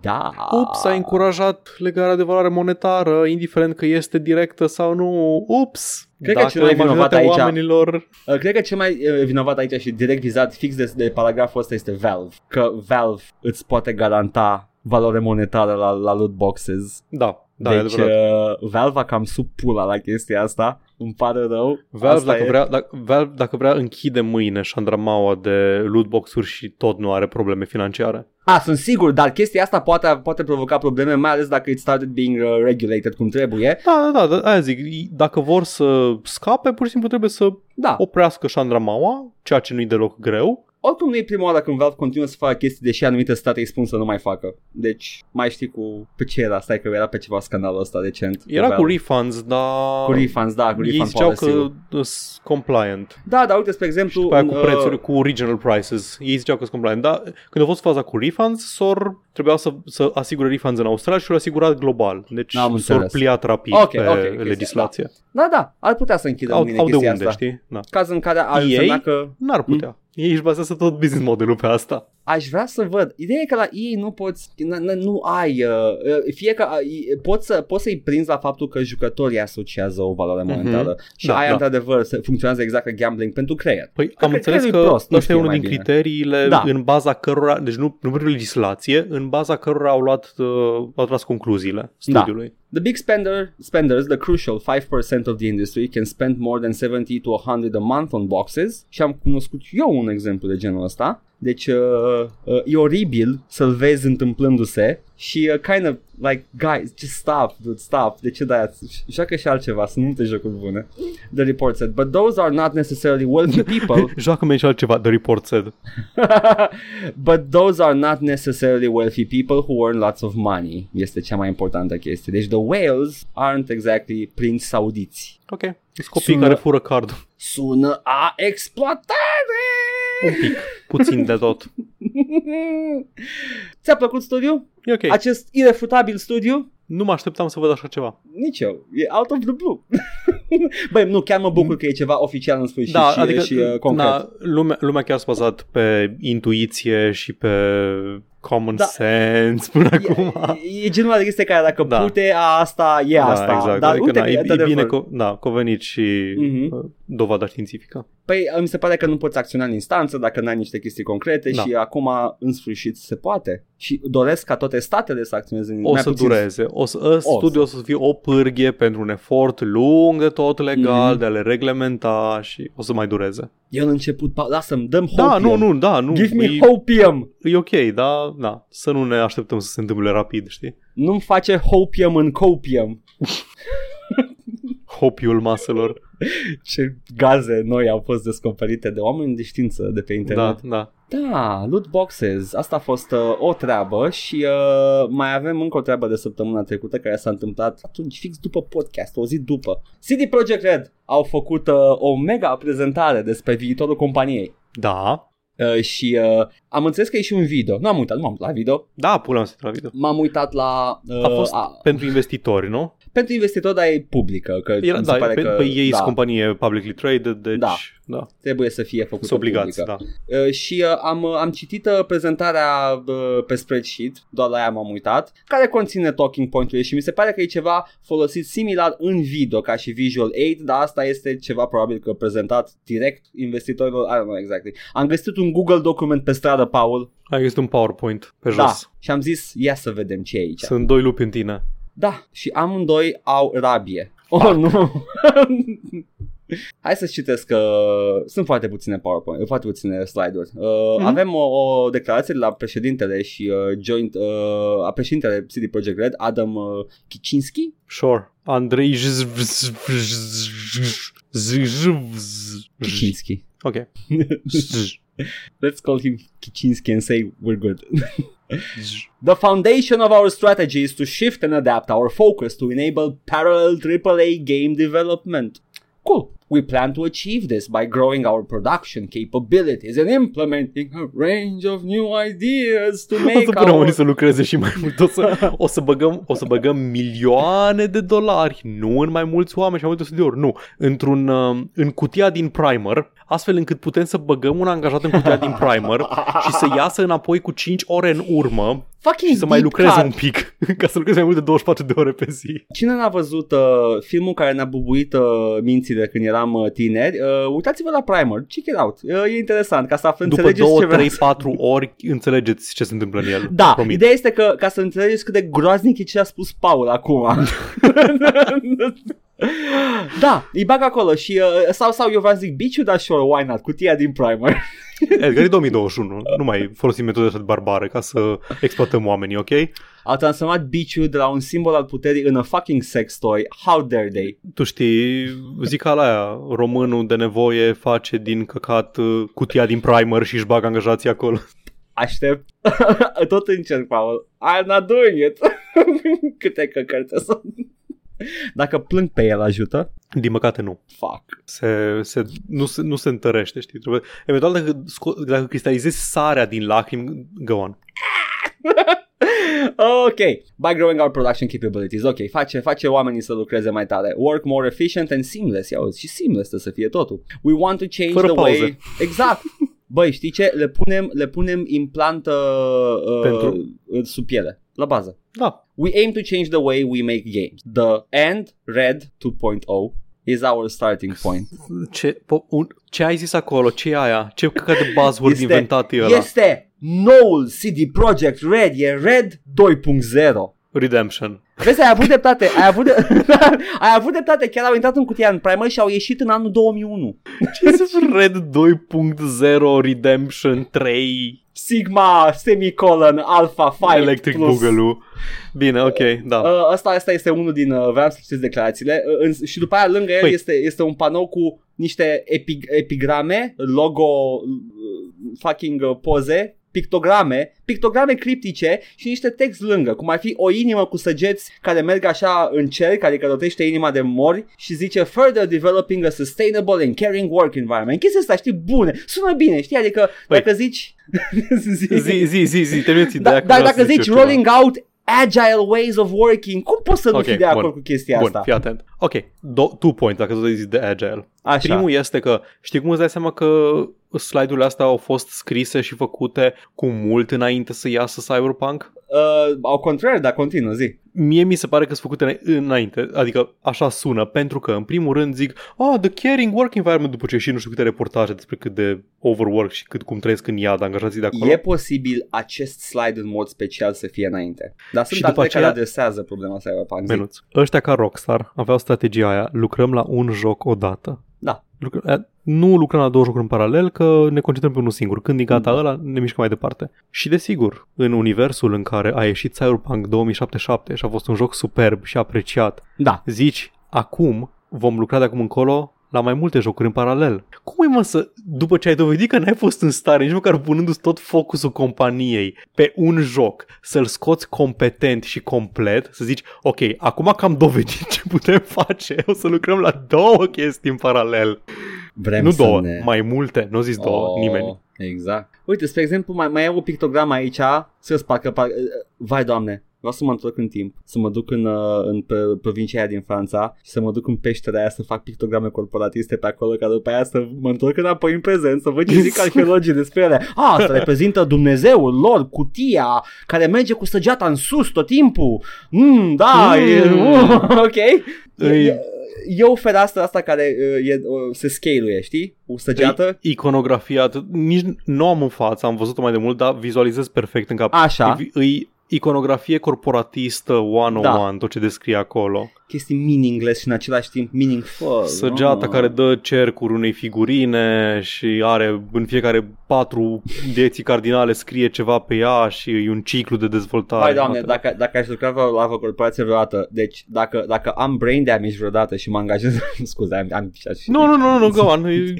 A: Da.
B: Ups, a încurajat legarea de valoare monetară, indiferent că este directă sau nu. Ups!
A: Cred că
B: Dacă
A: cel mai vinovat
B: majoritatea
A: aici-
B: oamenilor...
A: Uh, Cred că cel mai uh, vinovat aici și direct vizat fix de, de paragraful ăsta este Valve. Că Valve îți poate garanta valoare monetară la, la loot boxes.
B: Da, da, e
A: deci
B: adevărat.
A: uh, Valve a cam sub pula la chestia asta. Îmi pare rău.
B: Valve
A: Asta
B: dacă,
A: e.
B: vrea, dacă, Valve, dacă vrea, închide mâine șandramaua de lootbox-uri și tot nu are probleme financiare.
A: A, sunt sigur, dar chestia asta poate, poate provoca probleme, mai ales dacă it started being uh, regulated cum trebuie.
B: Da, da, da, aia zic, dacă vor să scape, pur și simplu trebuie să
A: Da,
B: oprească șandramaua, ceea ce nu-i deloc greu.
A: Oricum nu e prima oară când Valve continuă să facă chestii, deși anumite state îi spun să nu mai facă. Deci, mai știi cu... Pe ce era? Stai că era pe ceva scandalul ăsta recent.
B: Era cu
A: Valve.
B: refunds, dar
A: cu refunds, da, cu
B: ei
A: refund
B: ziceau
A: policy
B: că sunt compliant.
A: Da, dar uite, spre exemplu...
B: După aia cu
A: în,
B: prețuri,
A: uh,
B: cu original prices. Ei ziceau că sunt compliant. Dar când a fost faza cu refunds, SOR trebuiau să, să asigure refunds în Australia și l-au asigurat global. Deci
A: Am
B: SOR
A: înțeles.
B: pliat rapid
A: Ok,
B: pe
A: ok, chestia,
B: legislație.
A: Da, da, ar putea să închidă
B: Au,
A: mâine
B: au de
A: chestia
B: unde,
A: asta.
B: știi? Da.
A: Caz în care ar
B: EA?
A: însemna că
B: N-ar putea. Ei își bazează tot business modelul pe asta.
A: Aș vrea să văd. Ideea e că la ei nu poți, n- n- nu ai, uh, uh, fie că uh, poți, să, poți să-i prinzi la faptul că jucătorii asociază o valoare
B: Mhm.
A: monetară și
B: Da,
A: aia
B: da.
A: într-adevăr se- funcționează exact ca gambling pentru creier.
B: Păi
A: Cred
B: am
A: că
B: înțeles
A: creierul
B: că
A: e prost, nu
B: ăsta e
A: știe
B: unul
A: mai
B: din
A: bine.
B: criteriile
A: Da.
B: în baza cărora, deci nu, nu pentru legislație, în baza cărora au luat, uh, au tras concluziile
A: Da.
B: studiului.
A: The big spender, spenders, the crucial 5% of the industry, can spend more than 70 to 100 a month on boxes și am cunoscut eu un exemplu de genul ăsta. Deci uh, uh, e oribil să-l vezi întâmplându-se și uh, kind of like, guys, just stop, dude, stop. De ce dai Joacă și altceva, sunt multe jocuri bune. The report said, but those are not necessarily wealthy people
B: Joacă-mi și altceva, The Report said.
A: But those are not necessarily wealthy people who earn lots of money. Este cea mai importantă chestie. Deci the whales aren't exactly prinți saudiți.
B: Ok. Sunt copii
A: Sună-
B: care fură cardul.
A: Sună a exploatare!
B: Un pic. Puțin de tot.
A: Ți-a plăcut studiu?
B: E ok.
A: Acest irefutabil studiu?
B: Nu mă așteptam să văd așa ceva.
A: Nici eu. E out of the blue. Băi, nu, chiar mă bucur că e ceva oficial în sfârșit
B: da,
A: și,
B: adică
A: și uh, concret.
B: na, lumea, lumea chiar s-a bazat pe intuiție și pe common
A: Da.
B: sense până acum.
A: E, e genul de chestie care dacă
B: Da.
A: pute a asta, e
B: da,
A: asta.
B: exact.
A: Dar
B: adică,
A: uite,
B: na, e, e
A: într-adevăr.
B: bine co- da, convenit și
A: Mhm.
B: uh, dovada științifică.
A: Păi mi se pare că nu poți acționa în instanță dacă n-ai niște chestii concrete
B: Da.
A: și acum în sfârșit se poate. Și doresc ca toate statele să acționeze în
B: O
A: mai
B: să
A: puțin.
B: dureze. O să, ă, studiul o să fie o pârghie pentru un efort lung de tot legal,
A: Mhm.
B: de a le reglementa și o să mai dureze.
A: E un început, pa- lasă-mi, dăm
B: Da,
A: hopium.
B: nu, nu, da, nu.
A: Give me
B: e,
A: hopium.
B: e ok, da, da. Să nu ne așteptăm să se întâmple rapid, știi?
A: Nu-mi face hopium în copium.
B: hopiul maselor.
A: Ce gaze noi au fost descoperite de oameni de știință de pe internet.
B: Da, da.
A: Da, loot boxes. Asta a fost uh, o treabă și uh, mai avem încă o treabă de săptămâna trecută care s-a întâmplat atunci fix după podcast, o zi după. CD Projekt Red au făcut uh, o mega prezentare despre viitorul companiei.
B: Da.
A: Uh, și uh, am înțeles că e și un video. Nu am uitat, nu am uitat la video.
B: Da, pula la video.
A: M-am uitat la... Uh,
B: A fost pentru investitori, nu?
A: Pentru investitori, dar e publică. Că
B: Era,
A: mi se
B: da,
A: pare
B: pe,
A: că,
B: pe ei
A: da,
B: sunt companie publicly traded, deci
A: Da.
B: da.
A: trebuie să fie făcută
B: Sunt obligați,
A: publică.
B: da.
A: Uh, și uh, am, am citit uh, prezentarea uh, pe spreadsheet, doar la ea m-am uitat, care conține talking point-urile și mi se pare că e ceva folosit similar în video ca și Visual 8, dar asta este ceva probabil că prezentat direct investitorilor, I don't know exactly. Am găsit un Google document pe stradă, Paul,
B: Ai este un PowerPoint pe
A: da,
B: jos.
A: și am zis, ia să vedem ce e aici.
B: Sunt doi lupi în tine.
A: Da, și amândoi au rabie. Oh, nu. Hai să-ți citesc că sunt foarte puține PowerPoint, foarte puține slide-uri. Uh, mm-hmm.
B: Mhm.
A: Avem o, o declarație de la președintele și uh, joint uh, a președintele CD Projekt Red, Adam uh, Kicinski.
B: Sure. Andrei
A: Kicinski.
B: Ok.
A: Let's call him Kicinski and say we're good. The foundation of our strategy is to shift and adapt our focus to enable parallel AAA game development. Cool. We plan to achieve this by growing our production capabilities and implementing a range of new ideas to
B: O
A: make
B: să punem
A: our...
B: oamenii să lucreze și mai mult. O să, o să, băgăm, o să băgăm milioane de dolari, nu în mai mulți oameni și mai multe studiori, nu, într-un, uh, în cutia din primer, astfel încât putem să băgăm un angajat în cutia din primer și să iasă înapoi cu 5 ore în urmă
A: Fucking
B: și să mai
A: deep
B: lucreze
A: cut.
B: un pic, ca să lucreze mai mult de 24 de ore pe zi.
A: Cine n-a văzut uh, filmul care ne-a bubuit uh, mințile când eram uh, tineri, uh, uitați-vă la Primer, check it out. Uh, e interesant ca să aflăm,
B: După
A: înțelegeți
B: 2,
A: ce vreau
B: 3,
A: să-
B: 4 ori înțelegeți ce se întâmplă în el.
A: Da,
B: Promit.
A: ideea este că ca să înțelegeți cât de groaznic e ce a spus Paul acum. da, îi bag acolo și uh, sau, sau eu v-am zic biciu, dar sure, why not, cutia din primer.
B: Edgar, e 2021, nu mai folosim metode așa de barbare ca să exploatăm oamenii, ok?
A: Au transformat biciu de la un simbol al puterii în a fucking sex toy. How dare they?
B: Tu știi, zic la aia, românul de nevoie face din căcat uh, cutia din primer și își bagă angajații acolo.
A: Aștept. Tot încerc, Paul. I'm not doing it. Câte căcări sunt. Dacă plâng pe el ajută?
B: Din păcate nu.
A: Fuck.
B: Se, se, nu, se, nu se întărește, știi? Trebuie, eventual dacă, sco- dacă cristalizezi sarea din lacrimi, go on.
A: ok, by growing our production capabilities, ok, face, face oamenii să lucreze mai tare. Work more efficient and seamless, ia uzi, și seamless trebuie să fie totul. We want to change
B: Fără
A: the
B: pauze.
A: way... Exact. Băi, știi ce? Le punem, le punem implant uh, uh,
B: Pentru?
A: sub piele, la bază.
B: Da.
A: We aim to change the way we make games. The end, Red 2.0, is our starting point.
B: Ce, po, un, ce ai zis acolo? Ce e aia? Ce căcat de buzzword
A: Este-
B: inventat e ăla?
A: Este noul CD Projekt Red, e Red 2.0.
B: Redemption.
A: Vezi, ai avut dreptate, ai avut, de... ai avut dreptate, chiar au intrat în cutia în primer și au ieșit în anul 2001.
B: Ce e Red 2.0 Redemption 3
A: Sigma, semicolon, alpha, 5
B: Electric
A: plus.
B: Boogaloo. Bine, ok, da.
A: Uh, asta, asta este unul din, uh, vreau să citesc declarațiile uh, în, și după aia lângă el
B: Păi.
A: este, este un panou cu niște epi, epigrame, logo, uh, fucking uh, poze, pictograme, pictograme criptice și niște text lângă, cum ar fi o inimă cu săgeți care merg așa în cer, care rotește inima de mori și zice Further developing a sustainable and caring work environment. Chestia asta, știi, bune, sună bine, știi, adică
B: Păi.
A: dacă zici...
B: Zi, zi, zi, zi, terminați
A: Da,
B: ideea. că
A: dar
B: vreau
A: dacă
B: să zic
A: zici
B: eu ceva.
A: rolling out agile ways of working, cum poți să nu
B: Ok,
A: fii de acord
B: bun.
A: cu chestia
B: Bun,
A: asta?
B: fii atent. Ok, do- two points, dacă tot ai zis de agile.
A: Așa.
B: Primul este că știi cum îți dai seama că slide-urile astea au fost scrise și făcute cu mult înainte să iasă Cyberpunk?
A: Uh, au contrar, dar continuă, zi.
B: Mie mi se pare că sunt făcute înainte, adică așa sună, pentru că în primul rând zic ah, the caring work environment după ce și nu știu câte reportaje despre cât de overwork și cât cum trăiesc în iad angajații de acolo.
A: E posibil acest slide în mod special să fie înainte. Dar sunt
B: Și
A: altele
B: după
A: care
B: aceea-
A: adresează problema Cyberpunk. zi.
B: Menuț. Ăștia ca Rockstar aveau strategia aia, lucrăm la un joc odată.
A: Da.
B: Lucrăm, eh, nu lucrăm la două jocuri în paralel, că ne concentrăm pe unul singur. Când e gata
A: Da.
B: ăla, ne mișcăm mai departe. Și desigur, în universul în care a ieșit Cyberpunk 2077 și a fost un joc superb și apreciat,
A: Da.
B: zici, acum vom lucra de acum încolo la mai multe jocuri în paralel. Cum e mă să, după ce ai dovedit că n-ai fost în stare, nici măcar punându-ți tot focusul companiei pe un joc, să-l scoți competent și complet, să zici, ok, acum că am dovedit ce putem face, o să lucrăm la două chestii în paralel.
A: Vrem
B: nu
A: să
B: două,
A: ne...
B: mai multe, nu zis două,
A: Oh,
B: nimeni.
A: Exact. Uite, spre exemplu, mai, mai e o pictogramă aici, să parcă, parcă, vai doamne, vreau să mă întorc în timp, să mă duc în, uh, în pe, provincia aia din Franța și să mă duc în peștera aia să fac pictograme corporatiste pe acolo, ca după aia să mă întorc înapoi în prezent, să văd ce zic arheologii despre ele. A, asta reprezintă Dumnezeul lor, cutia, care merge cu săgeata în sus tot timpul. Mm, da,
B: Mm.
A: e, uh, ok. E,
B: Îi-
A: e, e o fereastră asta care uh, e, uh, se scale știi? O săgeată.
B: Iconografia, atât- nici nu am în față, am văzut-o mai de mult, dar vizualizez perfect în cap.
A: Așa.
B: E, îi iconografie corporatistă 101,
A: Da.
B: tot ce descrie acolo.
A: Chestii meaningless și în același timp meaningful.
B: Săgeata
A: no.
B: care dă cercuri unei figurine și are în fiecare patru direcții cardinale scrie ceva pe ea și e un ciclu de dezvoltare.
A: Vai doamne,
B: Atât.
A: dacă, dacă aș lucra vreo- la o corporație vreodată, deci dacă, dacă am brain damage vreodată și mă angajez, scuze, am, am și
B: Nu, nu, nu, nu, go on. E-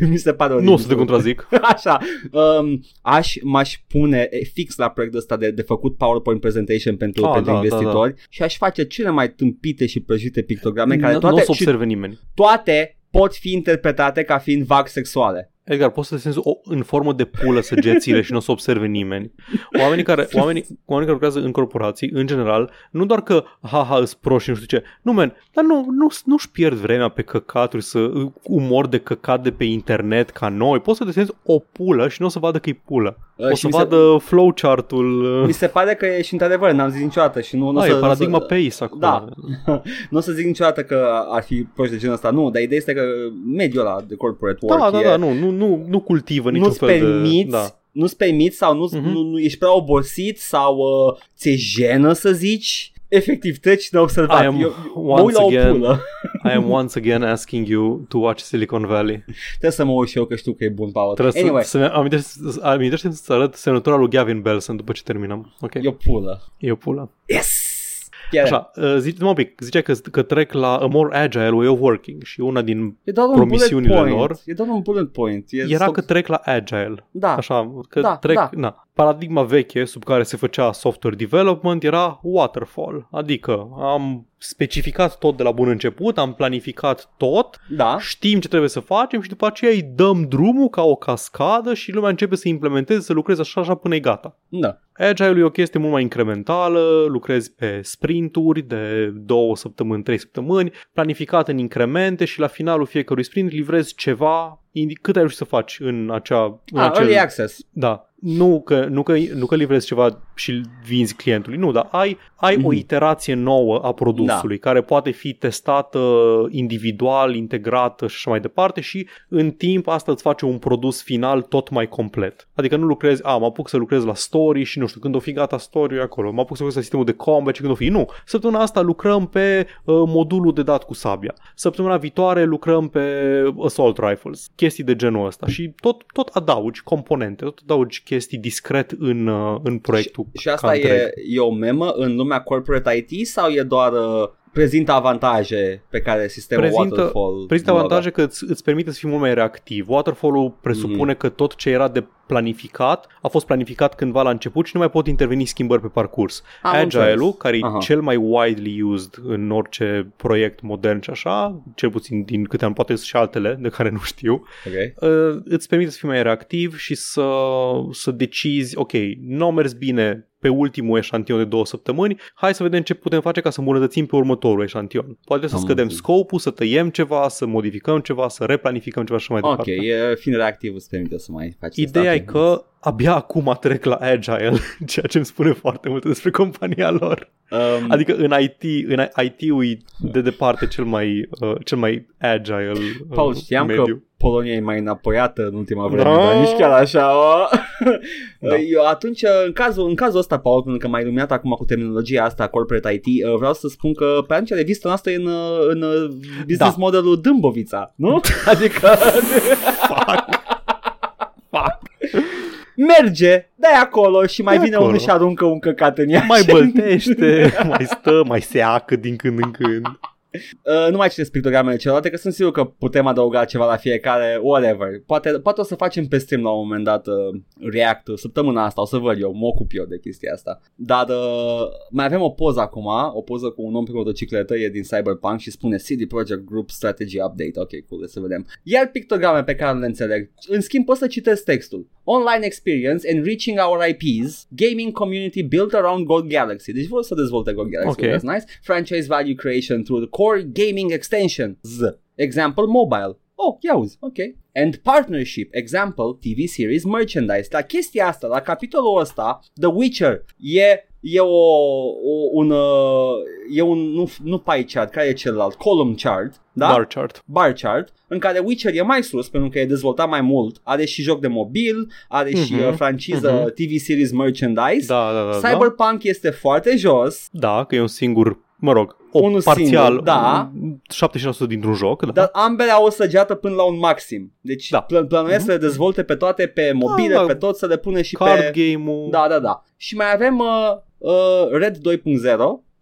A: mi se pare
B: Nu o să te contrazic.
A: Așa, um, aș, m-aș pune e, fix la proiectul ăsta de, de făcut PowerPoint presentation pentru,
B: Ah,
A: pentru
B: da, da,
A: investitori și aș face cele mai tâmpite și prăjite pictograme care
B: Nu nu o
A: toate,
B: să
A: și
B: observe nimeni.
A: toate pot fi interpretate ca fiind vag sexuale.
B: Edgar, poți să desenezi o, în formă de pulă săgețile și nu o să observe nimeni. Oamenii care, oamenii, oamenii care lucrează în corporații, în general, nu doar că haha îs proști și nu știu ce, nu men, dar nu, nu, nu-și pierd vremea pe căcaturi, să umor de căcat de pe internet ca noi. Poți să desenezi o pulă și nu o să vadă că e pulă.
A: Uh,
B: O
A: și
B: să
A: mi se-
B: vadă flowchart-ul.
A: Mi se pare că e și într-adevăr, n-am zis niciodată și nu, nu
B: Da,
A: să,
B: e paradigma
A: să,
B: PACE acolo.
A: Da. nu o să zic niciodată că ar fi proști de genul ăsta, nu, dar ideea este că mediul ăla de corporate work
B: Da, da,
A: e,
B: da, nu, nu, nu, nu cultivă niciun
A: nu-ți
B: fel
A: permiți,
B: de... Da.
A: nu-ți permiți sau nu,
B: Mhm.
A: nu, nu ești prea obosit sau uh, ți-e jenă să zici, efectiv treci neobservat.
B: I am
A: Eu, mă uit
B: once
A: la o
B: again-
A: pulă.
B: I am once again asking you to watch Silicon Valley.
A: Trebuie să mă uit și eu că știu că e bun, Paul.
B: Trebuie
A: Anyway,
B: să, să amintește, amintește să arăt semnătura lui Gavin Belson după ce terminăm. Ok?
A: e o pulă.
B: E o pulă.
A: Yes! Chiar.
B: Așa, uh, zi, un pic, zicea că, că trec la a more agile way of working și una din
A: E doar un
B: promisiunile
A: bullet point.
B: lor
A: E doar un bullet point. E
B: era
A: stop-
B: că trec la agile.
A: Da.
B: Așa, că
A: Da,
B: trec,
A: da.
B: na. Paradigma veche sub care se făcea software development era waterfall, adică am specificat tot de la bun început, am planificat tot,
A: Da.
B: știm ce trebuie să facem și după aceea îi dăm drumul ca o cascadă și lumea începe să implementeze, să lucreze așa, așa până e gata.
A: Da.
B: Agile e o chestie mult mai incrementală, lucrezi pe sprinturi de două săptămâni, trei săptămâni, planificat în incremente și la finalul fiecărui sprint livrezi ceva, indi- cât ai reușit să faci în acea... În
A: Ah, early access.
B: da. Nu că, nu, că, nu că livrezi ceva și îl vinzi clientului, nu, dar ai, ai o
A: Mhm.
B: iterație nouă a produsului care poate fi testată individual, integrată și așa mai departe și în timp asta îți face un produs final tot mai complet. Adică nu lucrezi, a, mă apuc să lucrez la story și nu știu, când o fi gata story acolo, mă apuc să lucrez la sistemul de combat și când o fi, nu. Săptămâna asta lucrăm pe uh, modulul de dat cu sabia. Săptămâna viitoare lucrăm pe assault rifles, chestii de genul ăsta și tot, tot adaugi componente, tot adaugi chestii discret în, uh, în proiectul
A: Și asta
B: ca întreg.
A: e, e o memă în lumea corporate IT sau e doar uh, prezintă avantaje pe care sistemul
B: Prezintă-
A: Waterfall
B: Prezintă
A: nu
B: avantaje că îți, îți permite să fii mult mai reactiv. Waterfall-ul presupune
A: Mhm.
B: că tot ce era de planificat a fost planificat cândva la început și nu mai pot interveni schimbări pe parcurs.
A: Am
B: Agile-ul,
A: înțeles.
B: care e
A: Aha.
B: cel mai widely used în orice proiect modern și așa, cel puțin din câte am, poate sunt și altele de care nu știu,
A: Ok.
B: uh, îți permite să fii mai reactiv și să, să decizi, ok, nu a mers bine pe ultimul eșantion de două săptămâni, hai să vedem ce putem face ca să îmbunătățim pe următorul eșantion. Poate să
A: Am
B: scădem
A: înțeles.
B: scopul, să tăiem ceva, să modificăm ceva, să replanificăm ceva și mai
A: Ok,
B: departe.
A: e, fiind reactiv îți permite să mai faci
B: Ideea e
A: testare.
B: că abia acum trec la Agile, ceea ce îmi spune foarte mult despre compania lor.
A: Um,
B: Adică în IT, în IT-ul e de departe cel mai, uh, cel mai agile uh,
A: Paul, știam
B: mediu.
A: că Polonia e mai înapoiată în ultima vreme,
B: Da.
A: dar nici chiar așa. O.
B: Da.
A: Eu atunci, în cazul, în cazul ăsta, Paul, pentru că m-ai luminat acum cu terminologia asta corporate IT, uh, vreau să spun că pe atunci revista noastră e în, uh, în uh, business
B: Da.
A: modelul Dâmbovița, nu? Adică
B: Fuck. Fuck.
A: merge, dai acolo și mai
B: Dai
A: vine
B: acolo.
A: unul și aruncă un căcat în ea.
B: mai
A: și-
B: băltește, mai stă, mai seacă din când în când.
A: Uh, nu mai citesc pictogramele celelalte, că sunt sigur că putem adăuga ceva la fiecare, whatever. Poate, poate o să facem pe stream la un moment dat uh, react săptămâna asta, o să văd eu, mă ocup eu de chestia asta. Dar uh, mai avem o poză acum, o poză cu un om pe motocicletă, e din Cyberpunk și spune CD Projekt Group Strategy Update. Ok, cool, să vedem. Iar pictograme pe care nu le înțeleg. În schimb, pot să citesc textul. Online experience enriching our IPs, gaming community built around Gold Galaxy. Deci vor să dezvolte Gold Galaxy,
B: Ok.
A: that's nice. Franchise value creation through the core gaming extensions. Example mobile. Oh, ia uzi, ok. And partnership, example, TV series merchandise. La chestia asta, la capitolul ăsta, The Witcher e, e o, o un, uh, e un, nu, nu pie chart, care e celălalt, column chart, da?
B: Bar chart.
A: bar chart, în care Witcher e mai sus pentru că e dezvoltat mai mult, are și joc de mobil, are și
B: Mhm,
A: uh, franciză
B: mhm.
A: TV series merchandise.
B: Da, da, da. da.
A: Cyberpunk este foarte jos,
B: Da, că e un singur, mă rog, o
A: Unul
B: parțial,
A: singur, da.
B: 75% dintr-un joc, da.
A: dar ambele au o săgeată până la un maxim. Deci
B: Da.
A: da. planuiesc să le dezvolte pe toate, pe mobile,
B: da.
A: pe tot, să le pune și
B: Card
A: pe...
B: game-ul.
A: Da, da, da. Și mai avem uh, uh, Red 2.0.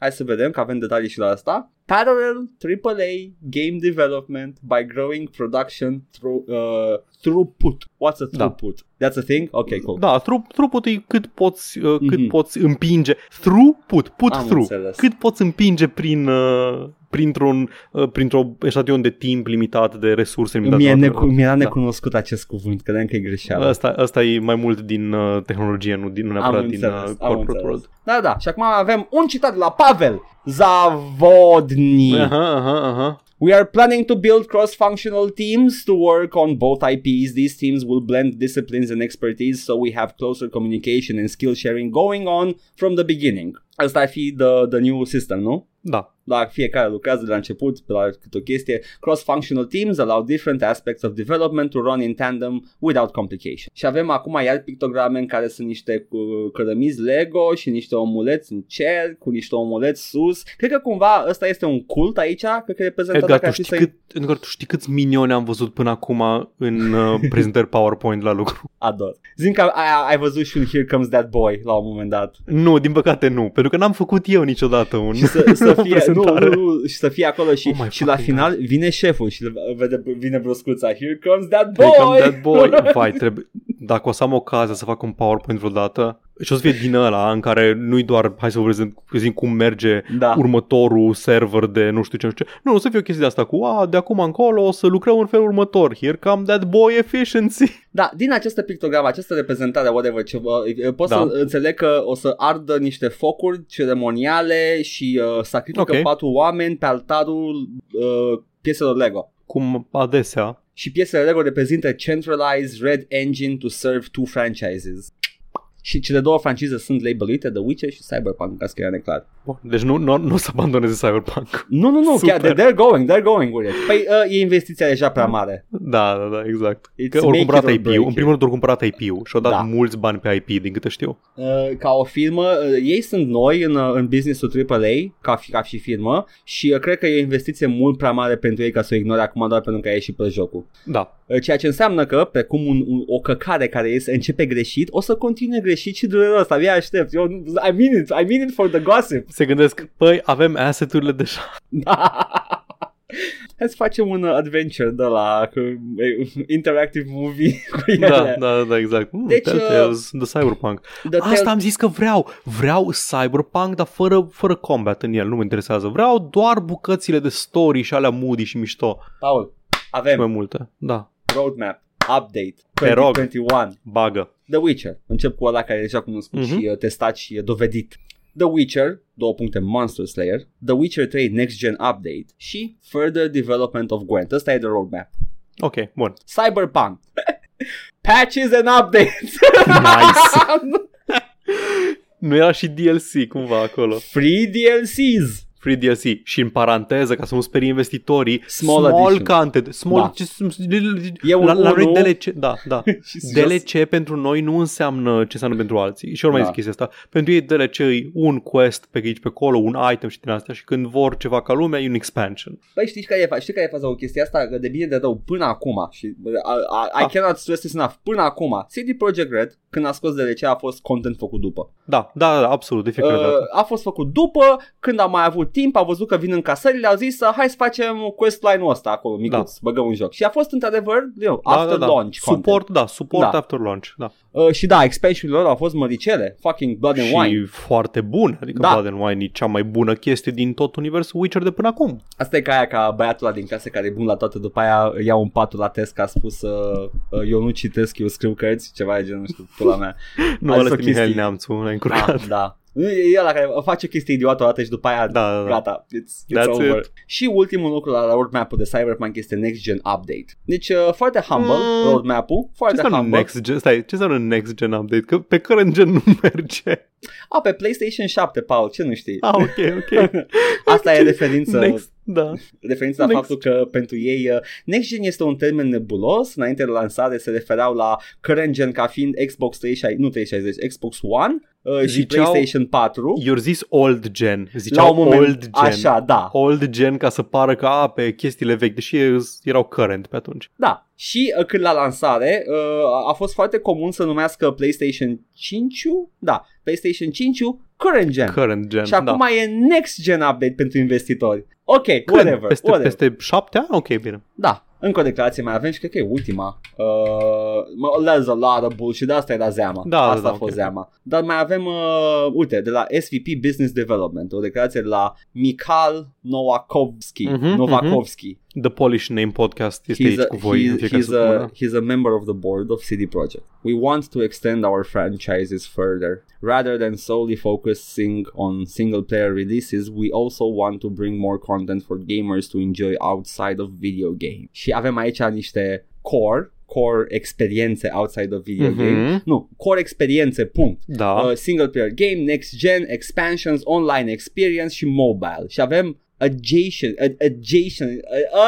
A: Hai să vedem că avem detalii și la asta. Parallel AAA game development by growing production through, uh, throughput. What's a
B: Da.
A: throughput? That's a thing? Ok, cool.
B: Da, through, throughput e cât poți, uh, cât
A: Mhm.
B: poți împinge. Throughput, put
A: Am
B: through.
A: înțeles.
B: Cât poți împinge prin, uh, printr-un, uh, printr-o eșantion de timp limitat, de resurse limitate.
A: Mi-e
B: Da.
A: necu- mi-era necunoscut acest cuvânt, credeam că e greșeală.
B: Asta, asta e mai mult din uh, tehnologie, nu, din, nu
A: Am
B: neapărat din
A: înțeles,
B: uh,
A: am
B: corporate
A: înțeles.
B: world.
A: Da, da, și acum avem un citat de la Pavel Zavodni.
B: Aha, aha, aha.
A: We are planning to build cross-functional teams to work on both IPs. These teams will blend disciplines and expertise so we have closer communication and skill sharing going on from the beginning. Asta ar fi the, the new system, nu?
B: Da.
A: La fiecare lucrează de la început pe la câte o chestie. Cross-functional teams allow different aspects of development to run in tandem without complication. Și avem acum iar pictograme în care sunt niște uh, cărămizi Lego și niște omuleți în cer cu niște omuleți sus. Cred că cumva ăsta este un cult aici, cred că reprezentă
B: Edgar,
A: dacă
B: tu
A: ar fi
B: știi,
A: să
B: cât, Edgar, tu știi câți minioni am văzut până acum în uh, prezentări PowerPoint la lucru?
A: ador. Zim că ai, ai văzut și un Here Comes That Boy la un moment dat.
B: Nu, din păcate nu, pentru că n-am făcut eu niciodată un
A: Și să, să
B: o
A: fie, nu,
B: prezentare.
A: nu, nu, și să fie acolo și,
B: Oh my
A: și la
B: fucking
A: final vine șeful și le vede, vine broscuța Here comes that
B: Here
A: boy!
B: come that boy. Vai, trebuie, dacă o să am ocazia să fac un PowerPoint vreodată, și o să fie din ăla în care nu-i doar hai să vă prezint, prezint cum merge
A: Da.
B: următorul server de nu știu ce, nu știu ce. Nu, o să fie o chestie de asta cu, a, de acum încolo o să lucrăm în felul următor. Here come that boy efficiency.
A: Da, din această pictogramă, această reprezentare, whatever, ce, uh, pot
B: Da.
A: să înțeleg că o să ardă niște focuri ceremoniale și uh, sacrifică
B: Ok.
A: patru oameni pe altarul uh, pieselor Lego.
B: Cum adesea.
A: Și piesele Lego reprezintă Centralized Red Engine to serve two franchises. Și cele două francize sunt labeluite, The Witcher și Cyberpunk, ca să fie neclar.
B: Bun, deci nu, nu, nu o să abandoneze Cyberpunk.
A: Nu, nu, nu,
B: Super.
A: chiar, they're going, they're going with it. Păi uh, e investiția deja prea mare.
B: Da, da, da, exact.
A: It's
B: Că ori
A: make
B: cumpărat
A: it or
B: IP-ul.
A: break
B: În
A: it.
B: primul rând ori cumpărat IP-ul și au dat
A: Da.
B: mulți bani pe IP, din câte știu.
A: Uh, ca o firmă, uh, ei sunt noi în, uh, în business-ul AAA, ca, fi, ca și firmă, și uh, cred că e o investiție mult prea mare pentru ei ca să o ignore acum doar pentru că a ieșit pe jocul.
B: Da.
A: Uh, Ceea ce înseamnă că, precum un, un, o căcare care este, începe greșit, o să continue greșit și dureros. Abia aștept. Eu, I mean it, I mean it for the gossip.
B: Se gândesc, păi, avem asset-urile deja.
A: Hai să facem un uh, adventure de la cu, uh, interactive movie cu ele.
B: Da, da, da, exact. Mm,
A: Deci,
B: deci, Telltales, The Cyberpunk.
A: The
B: Asta am zis că vreau. Vreau Cyberpunk, dar fără, fără combat în el. Nu mă interesează. Vreau doar bucățile de story și alea moody și mișto.
A: Paul,
B: Și
A: avem
B: mai multe. Da.
A: Roadmap, update,
B: Te rog.
A: 2021.
B: Bagă.
A: The Witcher. Încep cu ăla care e deja cunoscut
B: Mhm.
A: și uh, testat și uh, dovedit. The Witcher, două puncte Monster Slayer, The Witcher 3 Next Gen Update și Further Development of Gwent. Ăsta e the roadmap.
B: Ok, bun.
A: Cyberpunk. Patches and updates.
B: Nice. Nu era și DLC cumva acolo.
A: Free DLCs.
B: Free DLC și în paranteză, ca să nu sperie investitorii,
A: Small
B: small,
A: edition.
B: content. Small,
A: Da. E un
B: la, la noi
A: unu.
B: DLC, da, da.
A: Și
B: DLC pentru noi nu înseamnă ce înseamnă pentru alții. Și ori mai
A: Da.
B: zic chestia asta. Pentru ei DLC e un quest pe aici pe acolo, un item și din astea și când vor ceva ca lumea e un expansion.
A: Păi știi care e, fa- știi care e faza cu chestia asta? Că de bine de rău până acum și I, I, I
B: Ah.
A: cannot stress this enough, până acum CD Projekt Red când a scos DLC a fost content făcut după.
B: Da, da, da, absolut, de fiecare
A: Uh,
B: dată.
A: a fost făcut după când am mai avut scurt timp, au văzut că vin încasările, au zis hai să facem questline-ul ăsta acolo, micuț, da. băgăm un joc. Și a fost într-adevăr, you know,
B: Da,
A: after
B: da, da.
A: launch content.
B: Support, da, support
A: Da.
B: after launch, da.
A: Uh, și da, expansion-urile lor au fost măricele, fucking Blood and
B: și
A: Wine.
B: foarte bun, adică
A: Da.
B: Blood and Wine e cea mai bună chestie din tot universul Witcher de până acum.
A: Asta e ca aia ca băiatul ăla din casă care e bun la toate, după aia ia un patul la test că a spus uh, uh, eu nu citesc, eu scriu cărți, ceva de genul, nu știu, pula mea.
B: Nu,
A: Hai
B: ăla
A: să
B: este Mihail
A: chestii.
B: Neamțu, l-a
A: Da,
B: încurcat.
A: da. E ăla care face o chestie idiotă o dată și după aia
B: Da, da, da.
A: gata, it's, it's
B: That's
A: over.
B: it.
A: Și ultimul lucru la roadmap-ul de Cyberpunk este Next Gen Update. Deci uh, foarte humble
B: Mm.
A: roadmap-ul,
B: Ce
A: foarte
B: înseamnă
A: humble.
B: next gen? Stai, ce înseamnă next gen update? Că pe current gen nu merge.
A: A, pe PlayStation 7, Paul, ce nu știi?
B: Ah, ok, ok.
A: Asta e referință,
B: Next, da.
A: referință la
B: Next.
A: faptul că pentru ei uh, Next Gen este un termen nebulos. Înainte de lansare se refereau la current gen ca fiind Xbox 360, nu 360, Xbox One uh, și
B: Ziceau-
A: PlayStation 4.
B: Eu zis old gen.
A: La
B: Ziceau
A: un moment,
B: old gen.
A: așa, da.
B: Old gen ca să pară că a, pe chestiile vechi, deși erau current pe atunci.
A: Da, și uh, când la lansare uh, a fost foarte comun să numească PlayStation 5 da, PlayStation 5 current gen.
B: Current gen,
A: și
B: da.
A: acum e next gen update pentru investitori. Ok,
B: Când?
A: whatever,
B: Peste,
A: whatever.
B: peste șapte ani? Ok, bine.
A: Da, încă o declarație mai avem și cred că e ultima. Uh, mă, there's a lot of bullshit, asta era zeama.
B: Da,
A: asta
B: da,
A: a fost
B: ok.
A: zeama. Dar mai avem, uh, uite, de la SVP Business Development, o declarație de la Mikhail Novakovski.
B: Mhm,
A: Novakovski.
B: The Polish Name Podcast este aici
A: a,
B: cu voi în
A: he's,
B: fiecare
A: he's, a,
B: săptămână.
A: he's a member of the board of CD Projekt. We want to extend our franchises further. Rather than solely focusing on single player releases, we also want to bring more content for gamers to enjoy outside of video game. Și avem aici niște core, core experiențe outside of video
B: Mhm.
A: game. Nu, core experiențe, punct.
B: Da.
A: Uh, single player game, next gen, expansions, online experience și mobile. Și avem adjacent, ad, adjacent,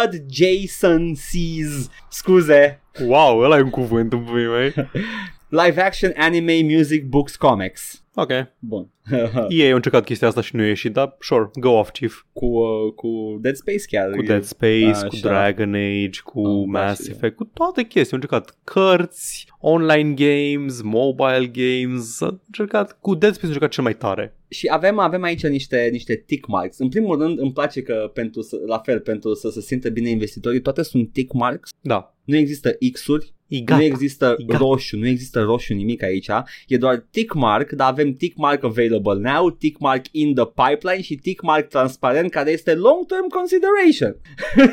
A: adjacencies, scuze,
B: Wow, ăla e un cuvânt în pui mei.
A: live action, anime, music, books, comics.
B: Ok.
A: Bun.
B: Ei au încercat chestia asta și nu a ieșit, dar sure, go off, Chief.
A: cu, uh, cu Dead Space chiar.
B: Cu Dead Space,
A: Așa.
B: cu Dragon Age, cu
A: Ah, da,
B: Mass
A: și-
B: Effect, cu toate chestii. Au încercat cărți, online games, mobile games, au încercat, cu Dead Space au încercat cel mai tare.
A: Și avem, avem aici niște, niște tick marks. În primul rând îmi place că pentru să, la fel, pentru să se simtă bine investitorii, toate sunt tick marks.
B: Da.
A: Nu există X-uri,
B: E gata.
A: nu există
B: E gata.
A: roșu, nu există roșu nimic aici. E doar tick mark, dar avem tick mark available now, tick mark in the pipeline și tick mark transparent care este long term consideration.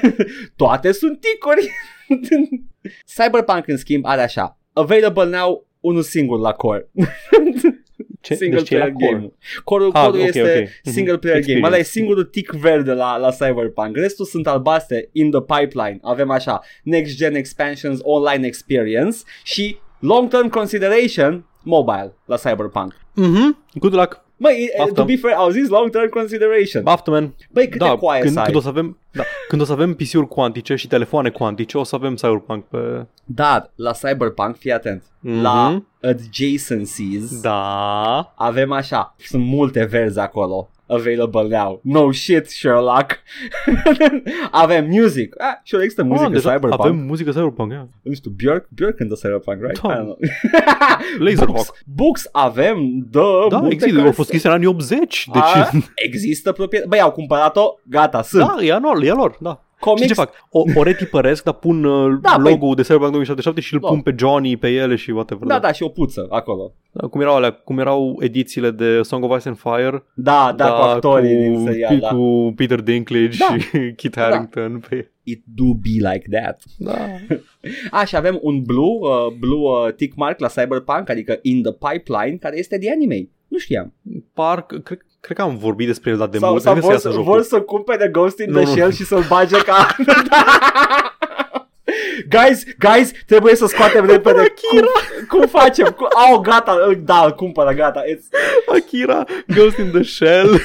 A: Toate sunt tickuri. Cyberpunk în schimb are așa. Available now unul singur la core.
B: Ce?
A: Single
B: deci ce e la
A: player
B: core?
A: game. Core-ul,
B: Ah,
A: core-ul
B: ok,
A: este
B: ok. Mhm.
A: single player game.
B: Experience.
A: Ăla e singurul tick verde la, la Cyberpunk. Restul sunt albastre in the pipeline. Avem așa, next gen expansions, online experience și long term consideration mobile la Cyberpunk.
B: Mhm. Good luck.
A: Măi, e-
B: Baftă.
A: to be fair, au zis long term consideration.
B: Baftă, man.
A: Băi, câte
B: Da,
A: coaie
B: când,
A: să ai?
B: când, o să avem, da, când o să avem PC-uri cuantice și telefoane cuantice, o să avem Cyberpunk pe...
A: Dar, la Cyberpunk, fii atent,
B: Mhm.
A: la adjacencies
B: Da.
A: avem așa, sunt multe verzi acolo. Available now. No shit, Sherlock. avem music. Ah, și există muzică
B: ah, deja
A: Cyberpunk.
B: Avem muzică Cyberpunk, ia.
A: Nu știu, Björk, Björk cântă Cyberpunk, right?
B: Da.
A: I don't know.
B: Laserhawk.
A: Books, books avem, dă,
B: Da,
A: multe
B: există,
A: care
B: au fost
A: se-
B: chestii în anii 80, deci...
A: A, există proprietate. Băi, au cumpărat-o, gata, sunt.
B: Da, e a lor, e a lor, da.
A: Comics,
B: Și ce fac? O, o retipăresc, dar pun uh,
A: Da,
B: da, logo-ul de Cyberpunk 2077 și îl
A: Da.
B: pun pe Johnny, pe ele și whatever.
A: Da, da, și o puță acolo.
B: Da, cum erau alea, cum erau edițiile de Song of Ice and Fire,
A: Da, da, cu actorii
B: cu,
A: din serial, da.
B: cu Peter Dinklage
A: Da.
B: și Kit Harington pe
A: It do be like that.
B: Da.
A: A, și avem un blue, uh, blue uh, tick mark la Cyberpunk, adică in the pipeline, care este de anime. Nu știam.
B: Parc, cred, cred că am vorbit despre el, dar de
A: sau
B: mult,
A: sau
B: cred că
A: vor,
B: să iasă
A: să,
B: jocul.
A: vor să cumpere Ghost in
B: Nu,
A: the
B: nu.
A: Shell și să-l bage ca... guys, guys, trebuie să scoatem repede. Cum, cum facem? Cum... Au, gata, îl- da, îl cumpără, gata. It's...
B: Akira, Ghost in the Shell,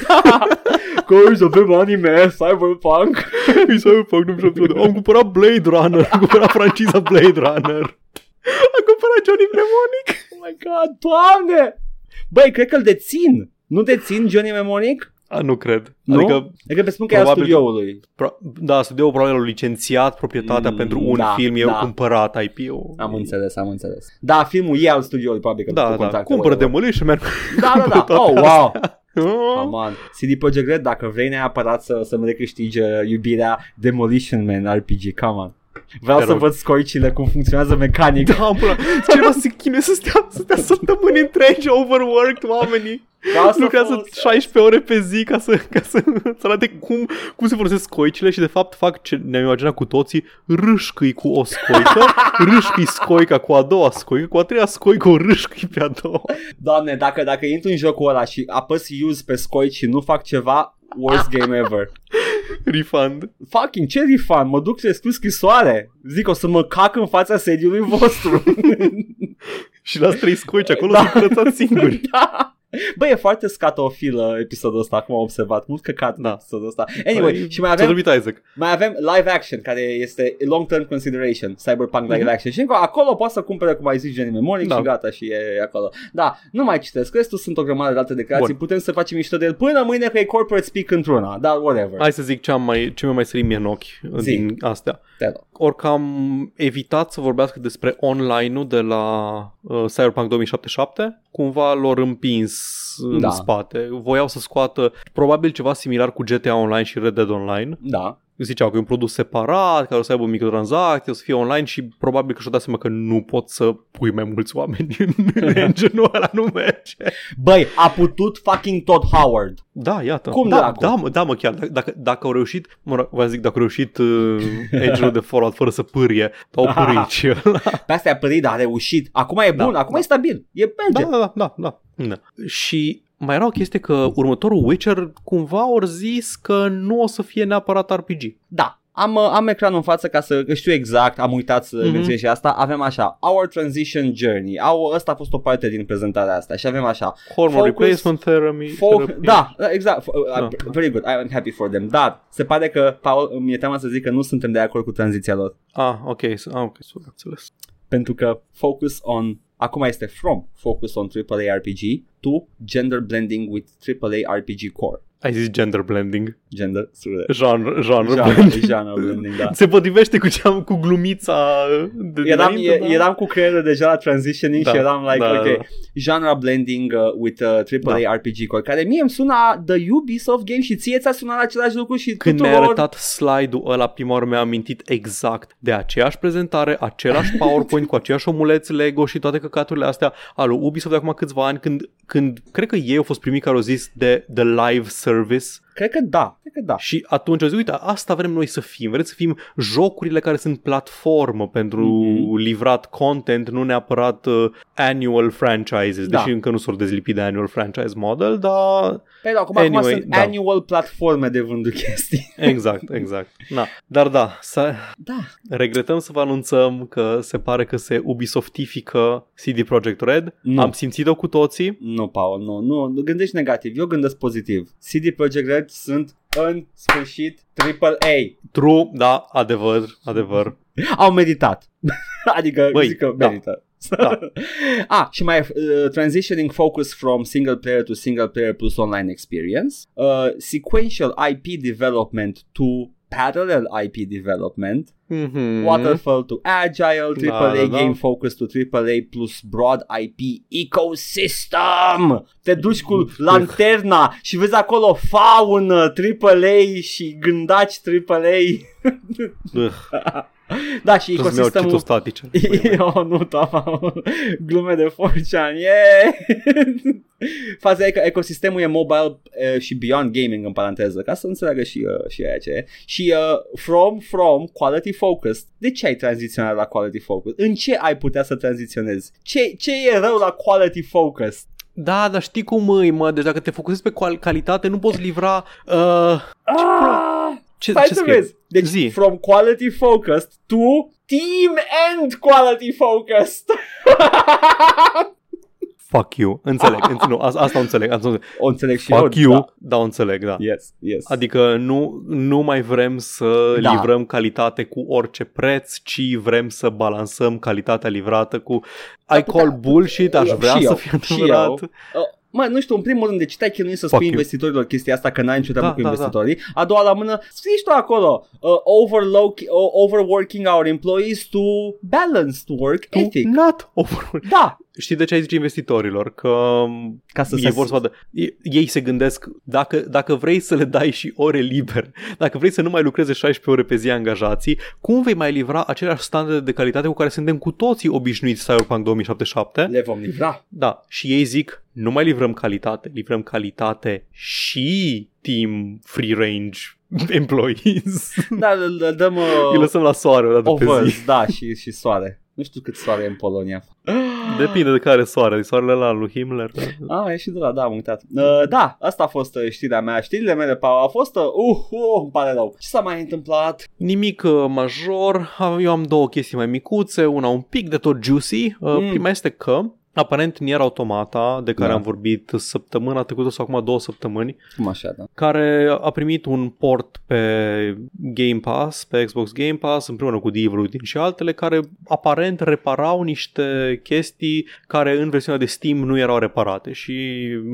A: Guys, avem anime, Cyberpunk.
B: mi s-a fac nu știu, am cumpărat Blade Runner, am cumpărat franciza Blade Runner. Am cumpărat Johnny Mnemonic.
A: Oh my god, doamne! Băi, cred că îl dețin. Nu dețin Johnny Mnemonic?
B: A, nu cred.
A: Nu?
B: Adică,
A: Adică pe spun că e al
B: Probabil-
A: studioului.
B: pro- da, studioul probabil a licențiat proprietatea
A: Mm,
B: pentru un
A: da,
B: film, eu
A: da.
B: cumpărat IP-ul.
A: Am înțeles, am înțeles. Da, filmul e al studioului, probabil că
B: Da,
A: cu
B: da,
A: contracte,
B: cumpără
A: whatever.
B: Demolition Man.
A: Da, da, da.
B: Cumpără
A: Oh,
B: toate
A: wow. Come on. CD Projekt Red, dacă vrei neapărat să, să-mi recâștigi uh, iubirea Demolition Man RPG, come on. Vreau
B: Te
A: să
B: rog.
A: văd scoicile cum funcționează mecanic.
B: Da, până cineva se chinuie să stea, să stea săptămâni întregi overworked oamenii.
A: Ca să
B: Lucrează
A: folosească.
B: 16 ore pe zi ca să, ca să, să arate cum, cum se folosesc scoicile și de fapt fac ce ne-am imaginat cu toții, râșcâi cu o scoică, râșcâi scoica cu a doua scoică, cu a treia scoică o râșcâi pe a doua.
A: Doamne, dacă, dacă intru în jocul ăla și apăs use pe scoici și nu fac ceva, worst game ever.
B: Refund.
A: Fucking ce refund, mă duc să scriu scrisoare. Zic, o să mă cac în fața sediului vostru.
B: Și las trei scoici acolo
A: Da.
B: da. să curățați singuri.
A: da. Bă, e foarte scatofilă episodul ăsta, acum am observat. Mult căcat da.
B: Da.
A: episodul ăsta. Anyway,
B: Păi,
A: și mai
B: ți-a
A: avem,
B: vorbit Isaac.
A: mai avem live action, care este long term consideration, Cyberpunk live
B: Mhm.
A: action. Și încă acolo poți să cumpere, cum ai zis, Jenny Mnemonic
B: Da.
A: și gata și e acolo. Da, nu mai citesc, restul sunt o grămadă de alte declarații,
B: Bun.
A: putem să facem mișto de el până mâine că e corporate speak într-una, dar whatever.
B: Hai să zic ce, am mai, ce mi-a mai sărit mie în ochi
A: Zi.
B: din astea.
A: Te rog.
B: Orică am evitat să vorbească despre online-ul de la uh, Cyberpunk 2077, cumva l-au împins în
A: Da.
B: spate. Voiau să scoată probabil ceva similar cu GTA Online și Red Dead Online.
A: Da.
B: Ziceau că e un produs separat, care o să aibă microtransacții, o să fie online și probabil că și-au dat seama că nu pot să pui mai mulți oameni în engine-ul ăla, nu merge.
A: Băi, a putut fucking Todd Howard.
B: Da, iată.
A: Cum
B: da,
A: dracu?
B: da, mă, da, mă, chiar. Dacă, dacă, dacă au reușit, mă rog, v-am zic, dacă au reușit uh, engine de Fallout fără să pârie, au pârit și ăla.
A: Pe asta a părit, dar a reușit. Acum e
B: Da,
A: bun, acum
B: da.
A: e stabil. E merge.
B: Da, da, da, da, da. Și mai era o chestie că următorul Witcher cumva au zis că nu o să fie neapărat RPG.
A: Da. Am, uh, am ecranul în față ca să că știu exact, am uitat să
B: Mhm.
A: menționez și asta. Avem așa, Our Transition Journey. Au, ăsta a fost o parte din prezentarea asta și avem așa.
B: Hormone
A: Focus-
B: replacement therapy.
A: Fo-
B: therapy.
A: da, da, exact. F- uh,
B: Da.
A: Very good. I'm happy for them. Dar se pare că, Paul, mi-e teamă să zic că nu suntem de acord cu tranziția lor.
B: Ah, ok, s- ah, ok, s-a înțeles.
A: Pentru că focus on Acum este from focus on AAA RPG to gender blending with AAA RPG core.
B: Ai zis gender blending.
A: Gender, sure.
B: Genre, genre,
A: Genre,
B: blending.
A: genre blending, da.
B: Se potrivește cu, ce am, cu glumița de
A: Eram,
B: dinainte,
A: e,
B: da?
A: eram cu creierul deja la transitioning
B: Da,
A: și eram like,
B: da,
A: ok,
B: da.
A: genre blending uh, with uh, AAA
B: Da.
A: RPG core, care mie îmi suna The Ubisoft game și ție ți-a sunat același lucru și
B: Când
A: tuturor...
B: mi-ai arătat slide-ul ăla prima oară mi-a amintit exact de aceeași prezentare, același PowerPoint cu aceiași omuleți Lego și toate căcaturile astea al lui Ubisoft de acum câțiva ani când, când cred că ei au fost primii care au zis de The Live Service
A: Cred că da, cred că da.
B: și atunci au zis, uite, asta vrem noi să fim, vrem să fim jocurile care sunt platformă pentru
A: Mhm.
B: livrat content, nu neapărat uh, annual franchises,
A: Da.
B: deși încă nu s-au dezlipit de annual franchise model, dar
A: Păi da, acum, acum
B: Anyway,
A: sunt
B: da.
A: annual platforme de vândut chestii.
B: exact, exact. Na. Dar da, să,
A: Da.
B: Regretăm să vă anunțăm că se pare că se Ubisoftifică CD Projekt Red.
A: Nu.
B: Am simțit-o cu toții.
A: Nu, Paul, nu, nu, nu gândești negativ, eu gândesc pozitiv. CD Projekt Red sunt în sfârșit AAA.
B: True, da, adevăr, adevăr.
A: Au meditat. adică
B: Băi,
A: zic că
B: da.
A: merită.
B: Da.
A: ah, și mai uh, transitioning focus from single player to single player plus online experience, uh, sequential IP development to parallel IP development,
B: Mm-hmm.
A: waterfall to agile, AAA
B: Da, da, da.
A: game focus to AAA plus broad IP ecosystem. Te duci cu lanterna și vezi acolo faună AAA și gândaci AAA. da, și
B: Trebuie să-mi iau
A: ecosistemul
B: citostatice.
A: oh, nu, tama. Glume de forcean, yeah! Faza e că ecosistemul e mobile uh, și beyond gaming în paranteză, ca să înțeleagă și, uh, și aia ce e. Și uh, from, from, quality focused. De ce ai tranziționat la quality focused? În ce ai putea să tranziționezi? Ce, ce e rău la quality focused?
B: Da, dar știi cum îi, mă? Deci dacă te focusezi pe cal- calitate, nu poți livra... Uh,
A: Ah!
B: Ce,
A: Stai
B: ce
A: să
B: scrie?
A: vezi. Deci,
B: Zi.
A: from quality focused to team and quality focused.
B: Fuck you. Înțeleg. înțeleg nu, asta, asta o înțeleg. Asta o înțeleg.
A: o înțeleg și
B: Fuck
A: eu.
B: you.
A: Da.
B: Da. o înțeleg, da.
A: Yes, yes.
B: Adică nu, nu mai vrem să
A: Da.
B: da. livrăm calitate cu orice preț, ci vrem să balansăm calitatea livrată cu I call bullshit, aș vrea
A: Și
B: să
A: eu,
B: fie
A: și
B: adevărat.
A: eu. Uh, Mă, nu știu, în primul rând, de ce te-ai chinuit să
B: Fuck
A: spui
B: you.
A: investitorilor chestia asta că n-ai nicio treabă
B: Da,
A: cu
B: da, da.
A: investitorii? A doua la mână, scrii și tu acolo, uh, overload, uh, overworking our employees to balanced work
B: To
A: ethic.
B: Not overwork.
A: Da,
B: știi de ce ai zice investitorilor? Că
A: Ca să
B: ei
A: se-
B: vor să vadă. Ei, ei se gândesc, dacă, dacă vrei să le dai și ore liber, dacă vrei să nu mai lucreze 16 ore pe zi angajații, cum vei mai livra aceleași standarde de calitate cu care suntem cu toții obișnuiți Cyberpunk 2077?
A: Le vom livra.
B: Da, și ei zic, nu mai livrăm calitate, livrăm calitate și team free range employees.
A: Da, îl, îl dăm
B: Îi
A: uh,
B: lăsăm la soare o dată pe zi.
A: overs, da, și, și soare. Nu știu cât soare e în Polonia.
B: Depinde de care soare, de soarele la lui Himmler.
A: Ah, e și de la, da, am uitat. Uh, da, asta a fost uh, știrea mea. Știrile mele, Paul, au fost... Uh, uh, uh, îmi pare rău. Ce s-a mai întâmplat?
B: Nimic uh, major, eu am două chestii mai micuțe, una un pic de tot juicy. Uh,
A: Mm.
B: Prima este că Aparent Nier Automata, de care
A: Da.
B: am vorbit săptămâna trecută sau acum două săptămâni,
A: Cum așa, da?
B: care a primit un port pe Game Pass, pe Xbox Game Pass, împreună cu Devil Within și altele, care aparent reparau niște chestii care în versiunea de Steam nu erau reparate și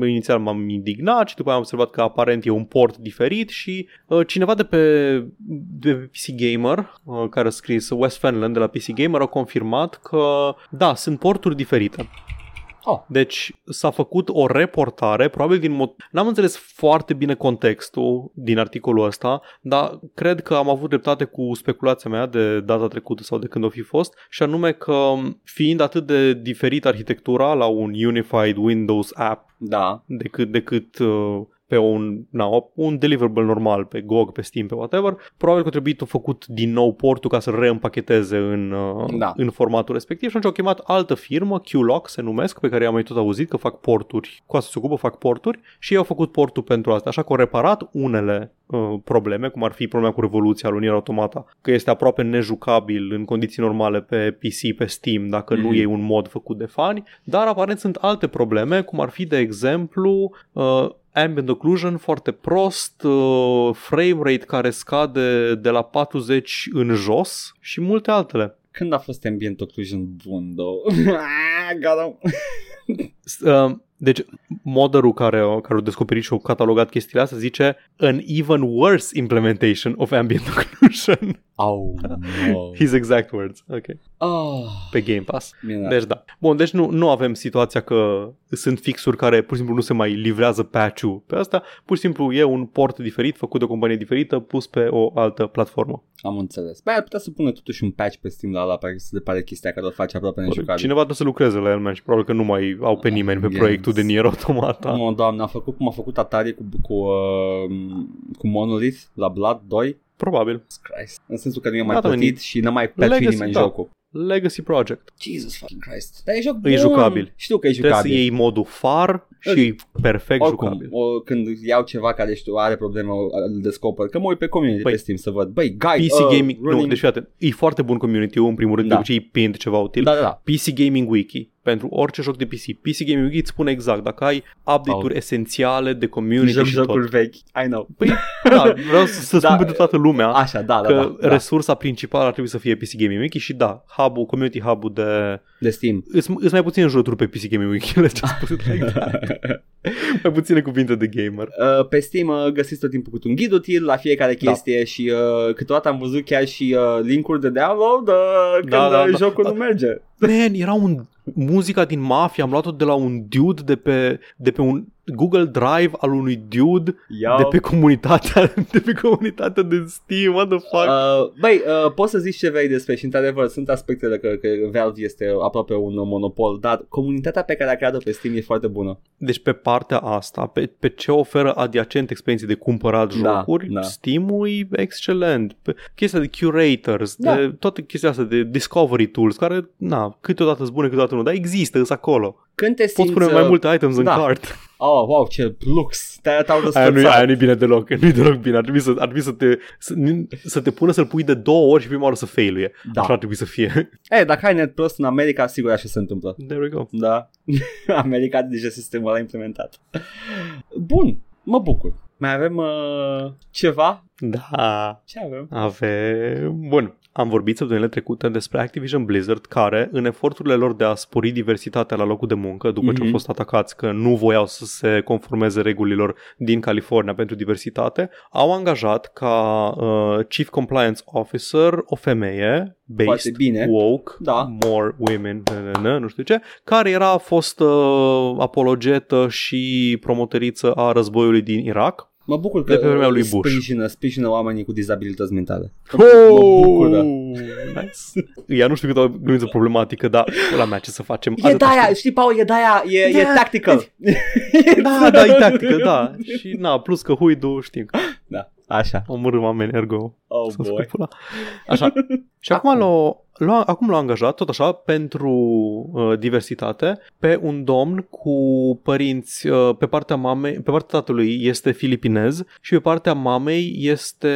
B: inițial m-am indignat și după aia am observat că aparent e un port diferit și uh, cineva de pe, de pe PC Gamer, uh, care a scris West Fenland de la PC Gamer, a confirmat că da, sunt porturi diferite.
A: Oh.
B: Deci s-a făcut o reportare, probabil din mod... N-am înțeles foarte bine contextul din articolul ăsta, dar cred că am avut dreptate cu speculația mea de data trecută sau de când o fi fost, și anume că fiind atât de diferit arhitectura la un Unified Windows app
A: Da.
B: decât, decât uh, pe un, na, un deliverable normal pe GOG, pe Steam, pe whatever, probabil că trebuie făcut din nou portul ca să reîmpacheteze în, uh,
A: Da.
B: în formatul respectiv și atunci au chemat altă firmă, QLock se numesc, pe care am mai tot auzit că fac porturi, cu asta se ocupă, fac porturi și ei au făcut portul pentru asta, așa că au reparat unele uh, probleme, cum ar fi problema cu Revoluția lui Nier Automata, că este aproape nejucabil în condiții normale pe PC, pe Steam, dacă nu
A: Mhm.
B: e un mod făcut de fani, dar aparent sunt alte probleme, cum ar fi, de exemplu, uh, ambient occlusion foarte prost, uh, frame rate care scade de la 40 în jos și multe altele.
A: Când a fost ambient occlusion bun, două? Ah, Gata.
B: Uh, deci, modderul care, care a descoperit și a catalogat chestiile astea zice an even worse implementation of ambient occlusion.
A: Au, no.
B: His exact words. Ok.
A: Oh,
B: Pe Game Pass.
A: bine.
B: Deci da. Bun, deci nu, nu avem situația că sunt fixuri care pur și simplu nu se mai livrează patch-ul pe asta. Pur și simplu e un port diferit, făcut de o companie diferită, pus pe o altă platformă.
A: Am înțeles. Băi, ar putea să pună totuși un patch pe Steam la ăla, pentru că se pare chestia care o face aproape nejucabil.
B: Cineva trebuie să lucreze la el, man, și probabil că nu mai au pe nimeni pe
A: Yes.
B: proiectul de Nier Automata.
A: Oh, doamne, a făcut cum a făcut Atari cu, cu, uh, cu Monolith la Blood 2.
B: Probabil.
A: Christ. În sensul că nu e mai
B: Da, da,
A: plătit și n-a mai patchat
B: Legacy,
A: nimeni
B: da.
A: jocul.
B: Legacy Project.
A: Jesus fucking Christ. Dar e joc
B: E
A: bun.
B: jucabil.
A: Știu că e
B: Trebuie să
A: jucabil.
B: iei modul far și e perfect
A: Oricum,
B: jucabil.
A: o, când iau ceva care știu are probleme, o- îl descoper. Că mă uit pe community
B: Păi,
A: pe Steam să văd. Băi, guide,
B: PC
A: uh,
B: Gaming,
A: running...
B: nu, deci fiate, e foarte bun community în primul rând,
A: Da.
B: de obicei îi pind ceva util.
A: Da, da, da.
B: PC Gaming Wiki pentru orice joc de PC. PC Gaming Wiki îți spune exact dacă ai update-uri esențiale de community
A: Joc
B: și
A: jocul
B: tot.
A: vechi. I know.
B: Păi, da, vreau să, să
A: Da.
B: spun pentru toată lumea
A: Așa, da, da,
B: că
A: da, da.
B: resursa principală ar trebui să fie PC Gaming Wiki și da, hub-ul, community hub-ul de...
A: De Steam.
B: Îs, îs mai puțin jurături pe PC Gaming Wiki, let's just put it like that. mai puține cuvinte de gamer.
A: Uh, pe Steam uh, găsiți tot timpul cu un ghid util la fiecare
B: Da.
A: chestie și uh, câteodată am văzut chiar și uh, linkuri de download uh, când
B: Da, da,
A: uh,
B: da.
A: jocul nu merge.
B: Man, era un muzica din Mafia, am luat-o de la un dude de pe, de pe un Google Drive al unui dude
A: Iau.
B: de pe comunitatea de pe comunitatea de Steam, what the fuck?
A: Uh, băi, uh, poți să zici ce vrei despre și într-adevăr sunt aspectele că, că Valve este aproape un monopol, dar comunitatea pe care a creat-o pe Steam e foarte bună.
B: Deci pe partea asta, pe, pe ce oferă adiacent experienții de cumpărat
A: Da,
B: jocuri,
A: da.
B: Steam-ul e excelent. Pe chestia de curators,
A: Da.
B: de toate chestia asta de discovery tools, care, na, câteodată sunt bune, câteodată nu, dar există, sunt acolo.
A: Când te
B: Poți
A: simți...
B: pune
A: uh,
B: mai multe items în
A: da.
B: cart.
A: Oh, wow, ce lux! Te-au
B: Aia nu,
A: răsfățat.
B: aia nu e bine deloc, nu e deloc bine. Ar trebui să, ar trebui să, te, să, să te pună să-l pui de două ori și prima oară să failuie.
A: Da.
B: Așa ar trebui să fie.
A: E, dacă ai net prost în America, sigur așa se întâmplă.
B: There we go.
A: Da. America deja sistemul ăla implementat. Bun, mă bucur. Mai avem uh, ceva?
B: Da,
A: Ce avem?
B: avem... Bun. Am vorbit săptămânile trecute despre Activision Blizzard care, în eforturile lor de a spori diversitatea la locul de muncă, după mm-hmm. ce au fost atacați că nu voiau să se conformeze regulilor din California pentru diversitate, au angajat ca uh, Chief Compliance Officer o femeie based,
A: bine.
B: woke,
A: Da.
B: more women, na, na, na, nu știu ce, care era fost uh, apologetă și promotoriță a războiului din Irak.
A: Mă bucur că
B: De pe vremea lui Bush.
A: sprijină, sprijină oamenii cu dizabilități mentale.
B: Oh!
A: Mă bucură.
B: Nice. Ea nu știu cât o glumiță problematică, dar la mea ce să facem?
A: E
B: Atâta
A: de aia,
B: știu.
A: știi, Paul, e de aia, e, e
B: Da.
A: tactical.
B: Da, da, e tactică, da. Și na, plus că huidu știm că
A: Da, așa.
B: omorâm oameni, ergo
A: Oh
B: să
A: boy.
B: pula. Așa. Și acum l-a, l-a, acum l-a angajat, tot așa, pentru uh, diversitate, pe un domn cu părinți, uh, pe partea mamei, pe partea tatălui este filipinez și pe partea mamei este,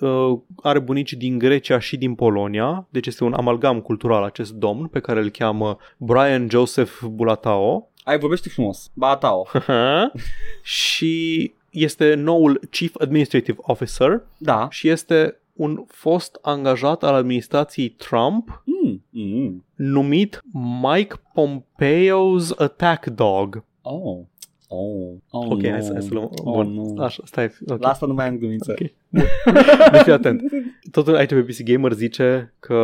B: uh, are bunici din Grecia și din Polonia, deci este un amalgam cultural acest domn pe care îl cheamă Brian Joseph Bulatao.
A: Ai vorbește frumos. Ba, tao.
B: și este noul Chief Administrative Officer
A: Da.
B: și este un fost angajat al administrației Trump
A: Mm. Mm.
B: numit Mike Pompeo's Attack Dog.
A: Oh. Oh. Oh,
B: ok,
A: no.
B: hai să, hai să luăm.
A: Oh,
B: Bun,
A: nu.
B: așa, stai. ok.
A: La asta nu mai am glumiță.
B: Ok. Deci fii atent. Totul aici pe PC Gamer zice că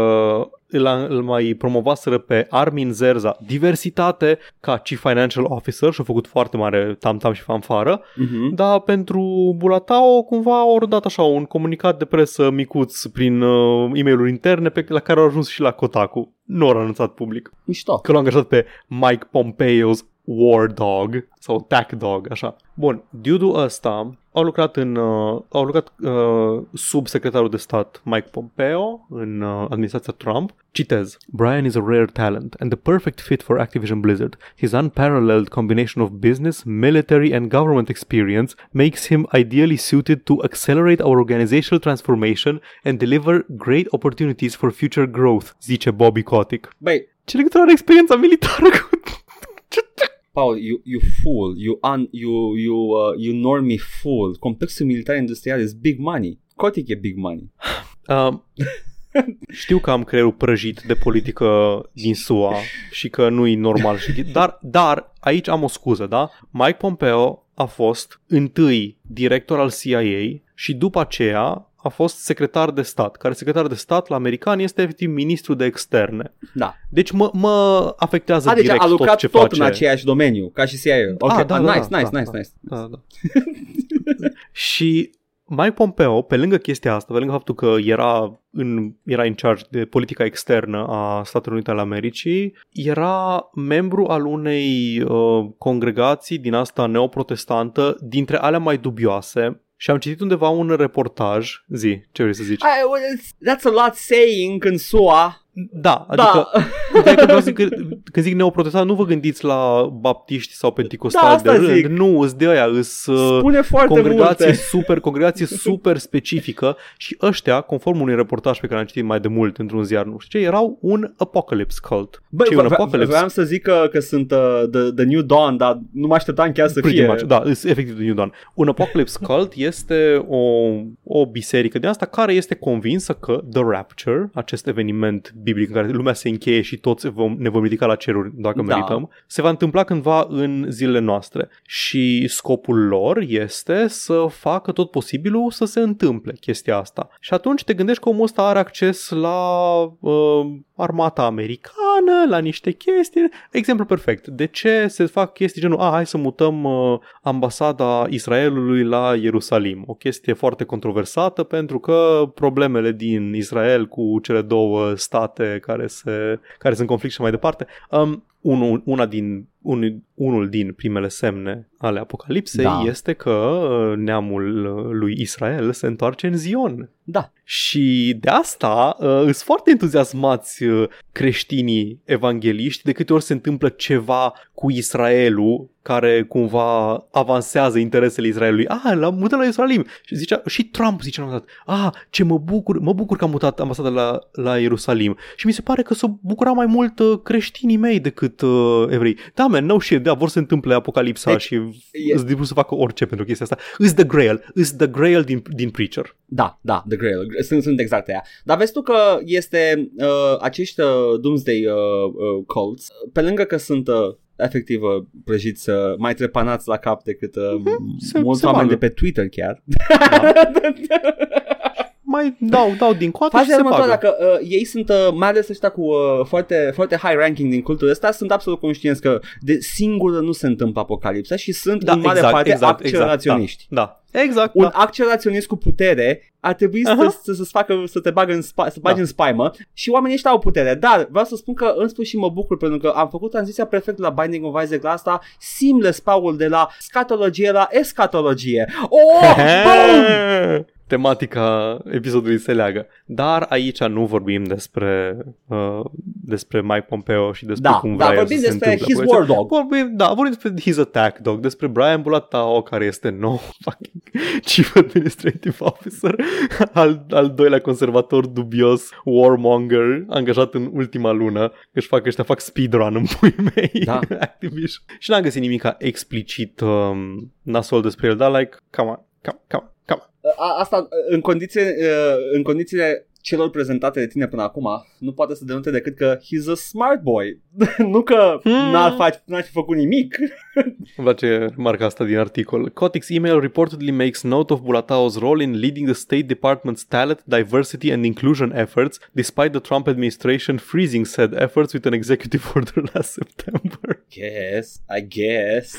B: îl, îl mai promovaseră pe Armin Zerza, diversitate, ca Chief Financial Officer și a făcut foarte mare tam-tam și fanfară,
A: Mhm.
B: dar pentru Bulatao cumva au dat așa un comunicat de presă micuț prin uh, e mail interne pe, la care au ajuns și la Kotaku. Nu au anunțat public.
A: Mișto.
B: Că l-au angajat pe Mike Pompeo's War Dog sau Tack Dog, așa. Bun, dude ăsta a lucrat în uh, a lucrat uh, sub secretarul de stat Mike Pompeo în uh, administrația Trump. Citez. Brian is a rare talent and the perfect fit for Activision Blizzard. His unparalleled combination of business, military and government experience makes him ideally suited to accelerate our organizational transformation and deliver great opportunities for future growth, zice Bobby Kotick.
A: Băi,
B: Ce legătură are experiența militară cu...
A: Paul, you, you fool, you, un, you, you, uh, you normie fool. Complexul militar industrial is big money. Cotic e big money.
B: Um, știu că am creierul prăjit de politică din SUA și că nu e normal, și, dar, dar aici am o scuză, da? Mike Pompeo a fost întâi director al CIA și după aceea a fost secretar de stat, care secretar de stat la americani este efectiv ministru de externe.
A: Da.
B: Deci mă, mă afectează
A: A, deci
B: direct
A: a lucrat
B: tot ce
A: tot
B: face.
A: în aceeași domeniu, ca și CIA. Ok,
B: Ah,
A: ah,
B: da,
A: nice,
B: da,
A: nice,
B: da,
A: nice,
B: da,
A: nice,
B: da.
A: nice.
B: Da, da. și Mike Pompeo, pe lângă chestia asta, pe lângă faptul că era în, era în charge de politica externă a Statelor Unite ale Americii, era membru al unei uh, congregații din asta neoprotestantă, dintre alea mai dubioase, și am citit undeva un reportaj, zi, ce vrei să zici?
A: I, well, it's- that's a lot saying în SUA.
B: Da, adică
A: Da.
B: Ideea că vreau să zic, că, când zic neoprotestant, nu vă gândiți la baptiști sau
A: Da,
B: penticostali
A: asta
B: de rând.
A: zic.
B: Nu, îs de aia, îs uh,
A: Spune foarte
B: congregație
A: multe.
B: super, congregație super specifică și ăștia, conform unui reportaj pe care l-am citit mai de mult într-un ziar, nu știu ce, erau un apocalypse cult.
A: Băi,
B: ce e un
A: vre-
B: apocalypse?
A: vreau să zic că, că sunt uh, the, the New Dawn, dar nu mă așteptam chiar să
B: Pretty
A: fie.
B: much, da, îs efectiv de New Dawn. Un apocalypse cult este o, o biserică din asta care este convinsă că The Rapture, acest eveniment biblic în care lumea se încheie și toți vom, ne vom ridica la ceruri dacă
A: Da.
B: merităm, se va întâmpla cândva în zilele noastre. Și scopul lor este să facă tot posibilul să se întâmple chestia asta. Și atunci te gândești că omul ăsta are acces la uh, armata americană, la niște chestii. Exemplu perfect. De ce se fac chestii genul, a, hai să mutăm uh, ambasada Israelului la Ierusalim? O chestie foarte controversată pentru că problemele din Israel cu cele două state care, se, care sunt în conflict și mai departe. Um, unul, una din, un, unul din primele semne ale apocalipsei
A: Da.
B: este că uh, neamul uh, lui Israel se întoarce în Zion.
A: Da.
B: Și de asta uh, sunt foarte entuziasmați uh, creștinii evangeliști de câte ori se întâmplă ceva cu Israelul care cumva avansează interesele Israelului. Ah, l-am mutat la Ierusalim. Și, zicea, și Trump zicea la un moment dat, ah, ce mă bucur, mă bucur că am mutat ambasada la, la Ierusalim. Și mi se pare că s-au bucurat mai mult uh, creștinii mei decât uh, evrei. Da, man, no shit, da, vor să se întâmple apocalipsa
A: Deci,
B: și
A: e-
B: îți dispus să facă orice pentru chestia asta. Is the grail, is the grail din, din Preacher.
A: Da, da, The Grail, sunt, sunt exact aia. Dar vezi tu că este uh, acești uh, Doomsday uh, uh, cults, pe lângă că sunt uh, efectiv uh, prăjiți uh, mai trepanați la cap decât uh,
B: Mhm, se-
A: mulți
B: se
A: oameni
B: bagă.
A: de pe Twitter chiar.
B: Mai dau, dau din coate și
A: Faza
B: se
A: următoarea,
B: bagă.
A: că uh, ei sunt, uh, mai ales ăștia cu uh, foarte, foarte high ranking din cultul ăsta, sunt absolut conștienți că de singură nu se întâmplă apocalipsa și sunt în mare parte acceleraționiști.
B: da, da, exact,
A: Un
B: da.
A: acceleraționist cu putere ar trebui să,
B: Aha.
A: să, să-ți facă, să te bagă în, spa, să bagi
B: Da.
A: în spaimă și oamenii ăștia au putere. Dar vreau să spun că în sfârșit mă bucur pentru că am făcut tranziția perfect la Binding of Isaac la asta, seamless Paul de la scatologie la escatologie. Oh, boom!
B: Tematica episodului se leagă. Dar aici nu vorbim despre uh, despre Mike Pompeo și despre
A: Da,
B: cum
A: da,
B: vrea el
A: vorbim
B: să se
A: despre
B: întâmple
A: his
B: cu el.
A: war dog.
B: Vorbim, da, vorbim despre His Attack Dog, despre Brian Bulatao, care este nou fucking chief administrative officer, al, al doilea conservator dubios, warmonger, angajat în ultima lună, că își fac ăștia, fac speedrun în pui mei,
A: Da.
B: Activision. Și n-am găsit nimic explicit um, nasol despre el, dar like, come on, come, come, come on.
A: A, asta în, condiție, uh, în condițiile celor prezentate de tine până acum, nu poate să denunte decât că he's a smart boy. nu că
B: Hmm.
A: n-ar, fac, n-ar fi făcut nimic.
B: Îmi place marca asta din articol. Kotick's email reportedly makes note of Bulatao's role in leading the State Department's talent, diversity and inclusion efforts, despite the Trump administration freezing said efforts with an executive order last September.
A: Guess, I guess.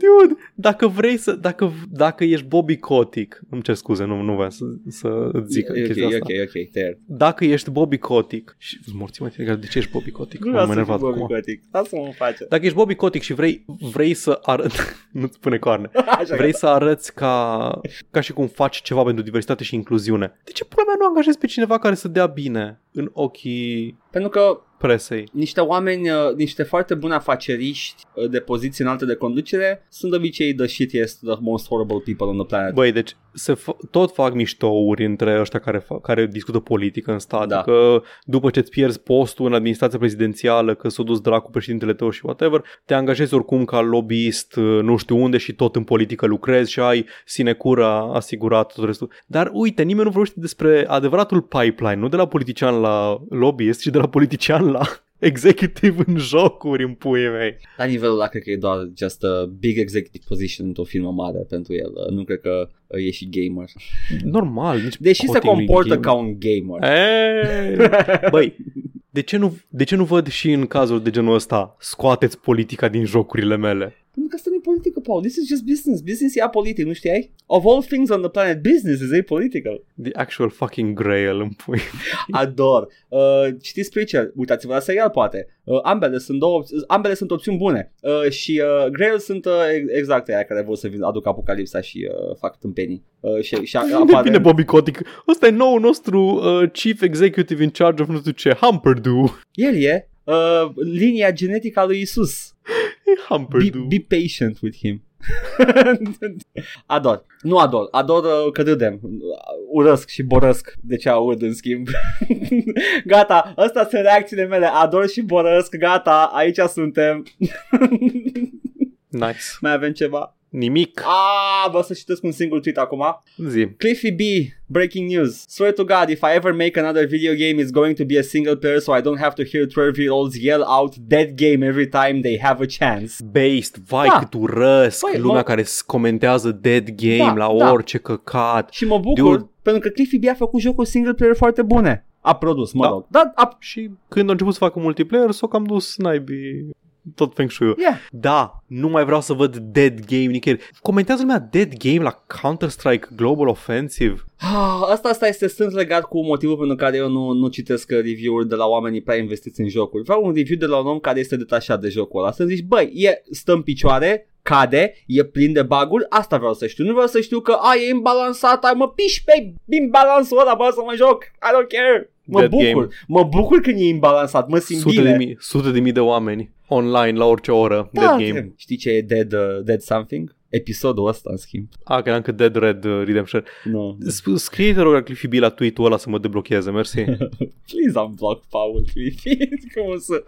B: Dude, dacă vrei să... Dacă, dacă ești Bobby Kotick... Îmi cer scuze, nu, nu vreau să, să îți zic
A: ok,
B: chestia
A: ok,
B: asta.
A: ok, ok, there.
B: Dacă ești Bobby Kotick... Și morți mai de ce ești Bobby Kotick?
A: Nu
B: M-am
A: vreau să fiu
B: enervat
A: Bobby
B: acum.
A: Kotick. Lasă mă face.
B: Dacă ești Bobby Kotick și vrei, vrei să arăți... Nu-ți spune coarne.
A: Așa
B: Vrei să arăți ca, ca și cum faci ceva pentru diversitate și incluziune. De ce pula mea nu angajezi pe cineva care să dea bine în ochii
A: Pentru că
B: presei?
A: niște oameni, uh, niște foarte buni afaceriști uh, de poziții înalte de conducere sunt de obicei the shittiest, the most horrible people on the planet.
B: Băi, deci se f- tot fac miștouri între ăștia care, fa- care discută politică în stat.
A: Da.
B: Că după ce îți pierzi postul în administrația prezidențială, că s-a dus dracu președintele tău și whatever, te angajezi oricum ca lobbyist uh, nu știu unde și tot în politică lucrezi și ai sinecura asigurat tot restul. Dar uite, nimeni nu vorbește despre adevăratul pipeline, nu de la politician la lobbyist, ci de la politician la executive în jocuri în puii mei.
A: La nivelul ăla cred că e doar just a big executive position într-o firmă mare pentru el. Uh, Nu cred că uh, e și gamer.
B: Normal. Nici
A: Deși se
B: Kotick nu-i
A: comportă
B: gamer.
A: ca un gamer.
B: Ei, băi, de ce, nu, de ce nu văd și în cazuri de genul ăsta scoateți politica din jocurile mele?
A: Pentru că asta nu e politică, Paul. This is just business. Business e apolitic, nu știai? Of all things on the planet, business is apolitical.
B: The actual fucking grail în pui.
A: Ador. Uh, citiți Preacher, uitați-vă la serial poate. Uh, ambele sunt două, opți- ambele sunt opțiuni bune. Uh, și uh, Grail sunt uh, exact aia care vor să vin- aducă apocalipsa și uh, fac tâmpenii. Uh, și, și
B: Unde
A: apare...
B: vine Bobby Kotick? Ăsta e nou nostru uh, chief executive in charge of nu știu ce, Humperdew.
A: El e uh, linia genetică a lui Isus.
B: E
A: Be,
B: Humperdew.
A: be patient with him. ador. Nu ador. Ador uh, că râdem. Urăsc și borăsc. De ce aud în schimb. gata. Astea sunt reacțiile mele. Ador și borăsc. Gata. Aici suntem.
B: Nice.
A: Mai avem ceva?
B: Nimic.
A: Ah, vreau să citesc un singur tweet acum.
B: Zi.
A: Cliffy B, breaking news. Swear to God, if I ever make another video game, it's going to be a single player so I don't have to hear 12 year olds yell out dead game every time they have a chance.
B: Based, vai
A: Da.
B: cât urăsc
A: Băi,
B: lumea
A: mă-
B: care s- comentează dead game
A: Da,
B: la
A: da.
B: orice căcat.
A: Și mă bucur
B: Dude.
A: pentru că Cliffy B a făcut jocuri single player foarte bune. A produs, mă
B: Da.
A: rog. Da, a,
B: Și când a început să facă multiplayer, s-o cam dus naibii tot feng shui
A: yeah.
B: Da, nu mai vreau să văd Dead Game nicăieri. Comentează lumea Dead Game la Counter-Strike Global Offensive.
A: Ah, Asta, asta este strâns legat cu motivul pentru care eu nu, nu citesc review-uri de la oamenii prea investiți în jocuri. Vreau un review de la un om care este detașat de jocul ăla. Să zici, băi, e, stă în picioare, cade, e plin de baguri, asta vreau să știu. Nu vreau să știu că, a, e imbalansat, ai, mă piși pe imbalansul ăla, bă, să mă joc, I don't care. Mă
B: Dead
A: bucur,
B: game.
A: mă bucur când e imbalansat, mă simt
B: Sute
A: bine.
B: de, mii, sute de mii de oameni online la orice oră.
A: Da,
B: Dead Game.
A: Știi ce e Dead, uh, dead Something? Episodul ăsta, în schimb.
B: A, că încă Dead Red uh, Redemption.
A: Nu.
B: Sp- Scrie te rog la Cliffy B la tweet-ul ăla să mă deblocheze, mersi.
A: Please unblock Paul Cliffy. Cum o să...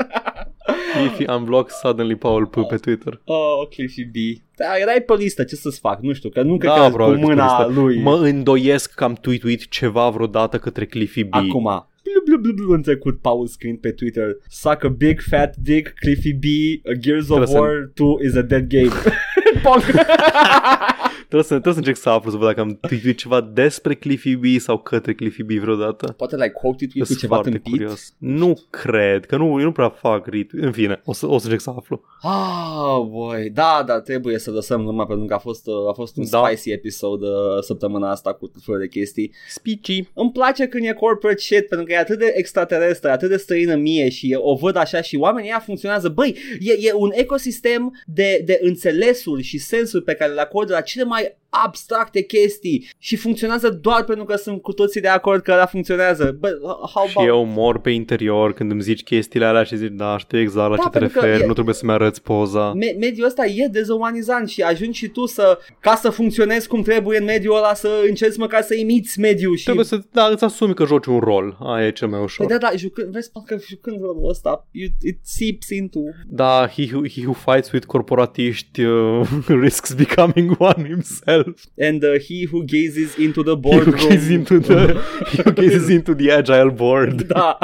B: Cliffy unblock suddenly Paul P pe Twitter.
A: Oh, Cliffy B. Da, erai pe listă, ce să-ți fac? Nu știu, că nu cred
B: Da,
A: că cu
B: probabil că
A: mâna
B: pe listă.
A: lui.
B: Mă îndoiesc că am tweetuit ceva vreodată către Cliffy B.
A: Acum. Blu, blu, blu, blu, în trecut Paul screen pe Twitter Suck a big fat dick Cliffy B A Gears of
B: Trebuie să-
A: War 2 is a dead game 宝哥
B: Trebuie, să, trebuie să încerc să aflu să văd dacă am tweetuit ceva despre Cliffy B sau către Cliffy B vreodată.
A: Poate l-ai quoted cu
B: Sunt
A: ceva
B: foarte
A: tâmpit
B: curios. Nu cred, că nu, eu nu prea fac rit. În fine, o să, o să încerc să aflu.
A: Ah, boy. Da, da, trebuie să lăsăm numai pentru că a fost, uh, a fost un
B: Da.
A: spicy episod uh, săptămâna asta cu tot felul de chestii.
B: Spici.
A: Îmi place când e corporate shit pentru că e atât de extraterestră, atât de străină mie și o văd așa și oamenii ăia funcționează. Băi, e, e un ecosistem de, de înțelesuri și sensuri pe care le acordă la cele mai I abstracte chestii și funcționează doar pentru că sunt cu toții de acord că ăla funcționează. Bă, how
B: Și
A: about...
B: eu mor pe interior când îmi zici chestiile alea și zici, da, știu exact la
A: Da,
B: ce te
A: pentru că
B: referi,
A: e-
B: nu trebuie să-mi arăți poza.
A: Me- mediul ăsta e dezumanizant și ajungi și tu să, ca să funcționezi cum trebuie în mediul ăla, să încerci măcar să imiți mediul și...
B: Trebuie să, da, îți asumi că joci un rol. Aia e cel mai ușor.
A: Păi da, da, jucând, vezi că jucând rolul ăsta, you, it seeps into...
B: Da, he who, he who fights with corporatiști uh, risks becoming one himself.
A: And uh, he who gazes into the board.
B: He who gazes into the, he who gazes into the agile board.
A: da.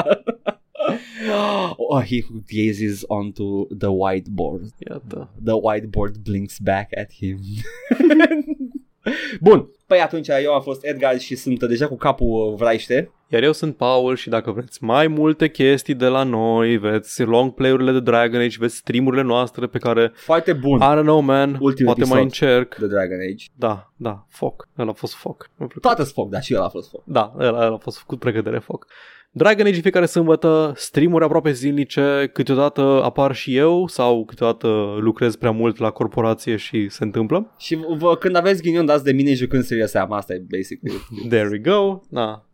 A: oh, he who gazes onto the whiteboard.
B: Iată.
A: The whiteboard blinks back at him. Bun, păi atunci eu am fost Edgar și sunt deja cu capul uh, vraiște.
B: Iar eu sunt Paul și dacă vreți mai multe chestii de la noi, veți long play-urile de Dragon Age, veți streamurile noastre pe care,
A: Foarte bun.
B: I don't know, man,
A: Ultimul
B: poate
A: episod.
B: mai încerc.
A: The Dragon Age.
B: Da, da, foc. Ăla a fost foc. Mi-a plăcut.
A: Toate foc, dar și el a fost foc.
B: Da, ăla, ăla a fost făcut pregătere foc. Dragon Age în fiecare sâmbătă, streamuri aproape zilnice, câteodată apar și eu sau câteodată lucrez prea mult la corporație și se întâmplă.
A: Și vă, când aveți ghinion, dați de mine jucând Serious Sam. Asta e basic.
B: There we go. Da.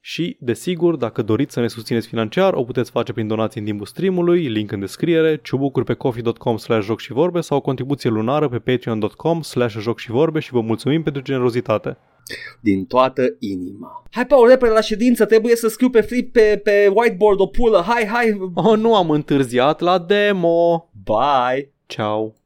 B: și, desigur, dacă doriți să ne susțineți financiar, o puteți face prin donații în timpul streamului, link în descriere, ciubucuri pe coffee.com slash joc și vorbe sau o contribuție lunară pe patreon.com slash joc și vorbe și vă mulțumim pentru generozitate.
A: Din toată inima. Hai, Paul, repede la ședință. Trebuie să scriu pe flip pe, pe whiteboard o pulă. Hai, hai.
B: Oh, nu am întârziat la demo!
A: Bye.
B: Ciao!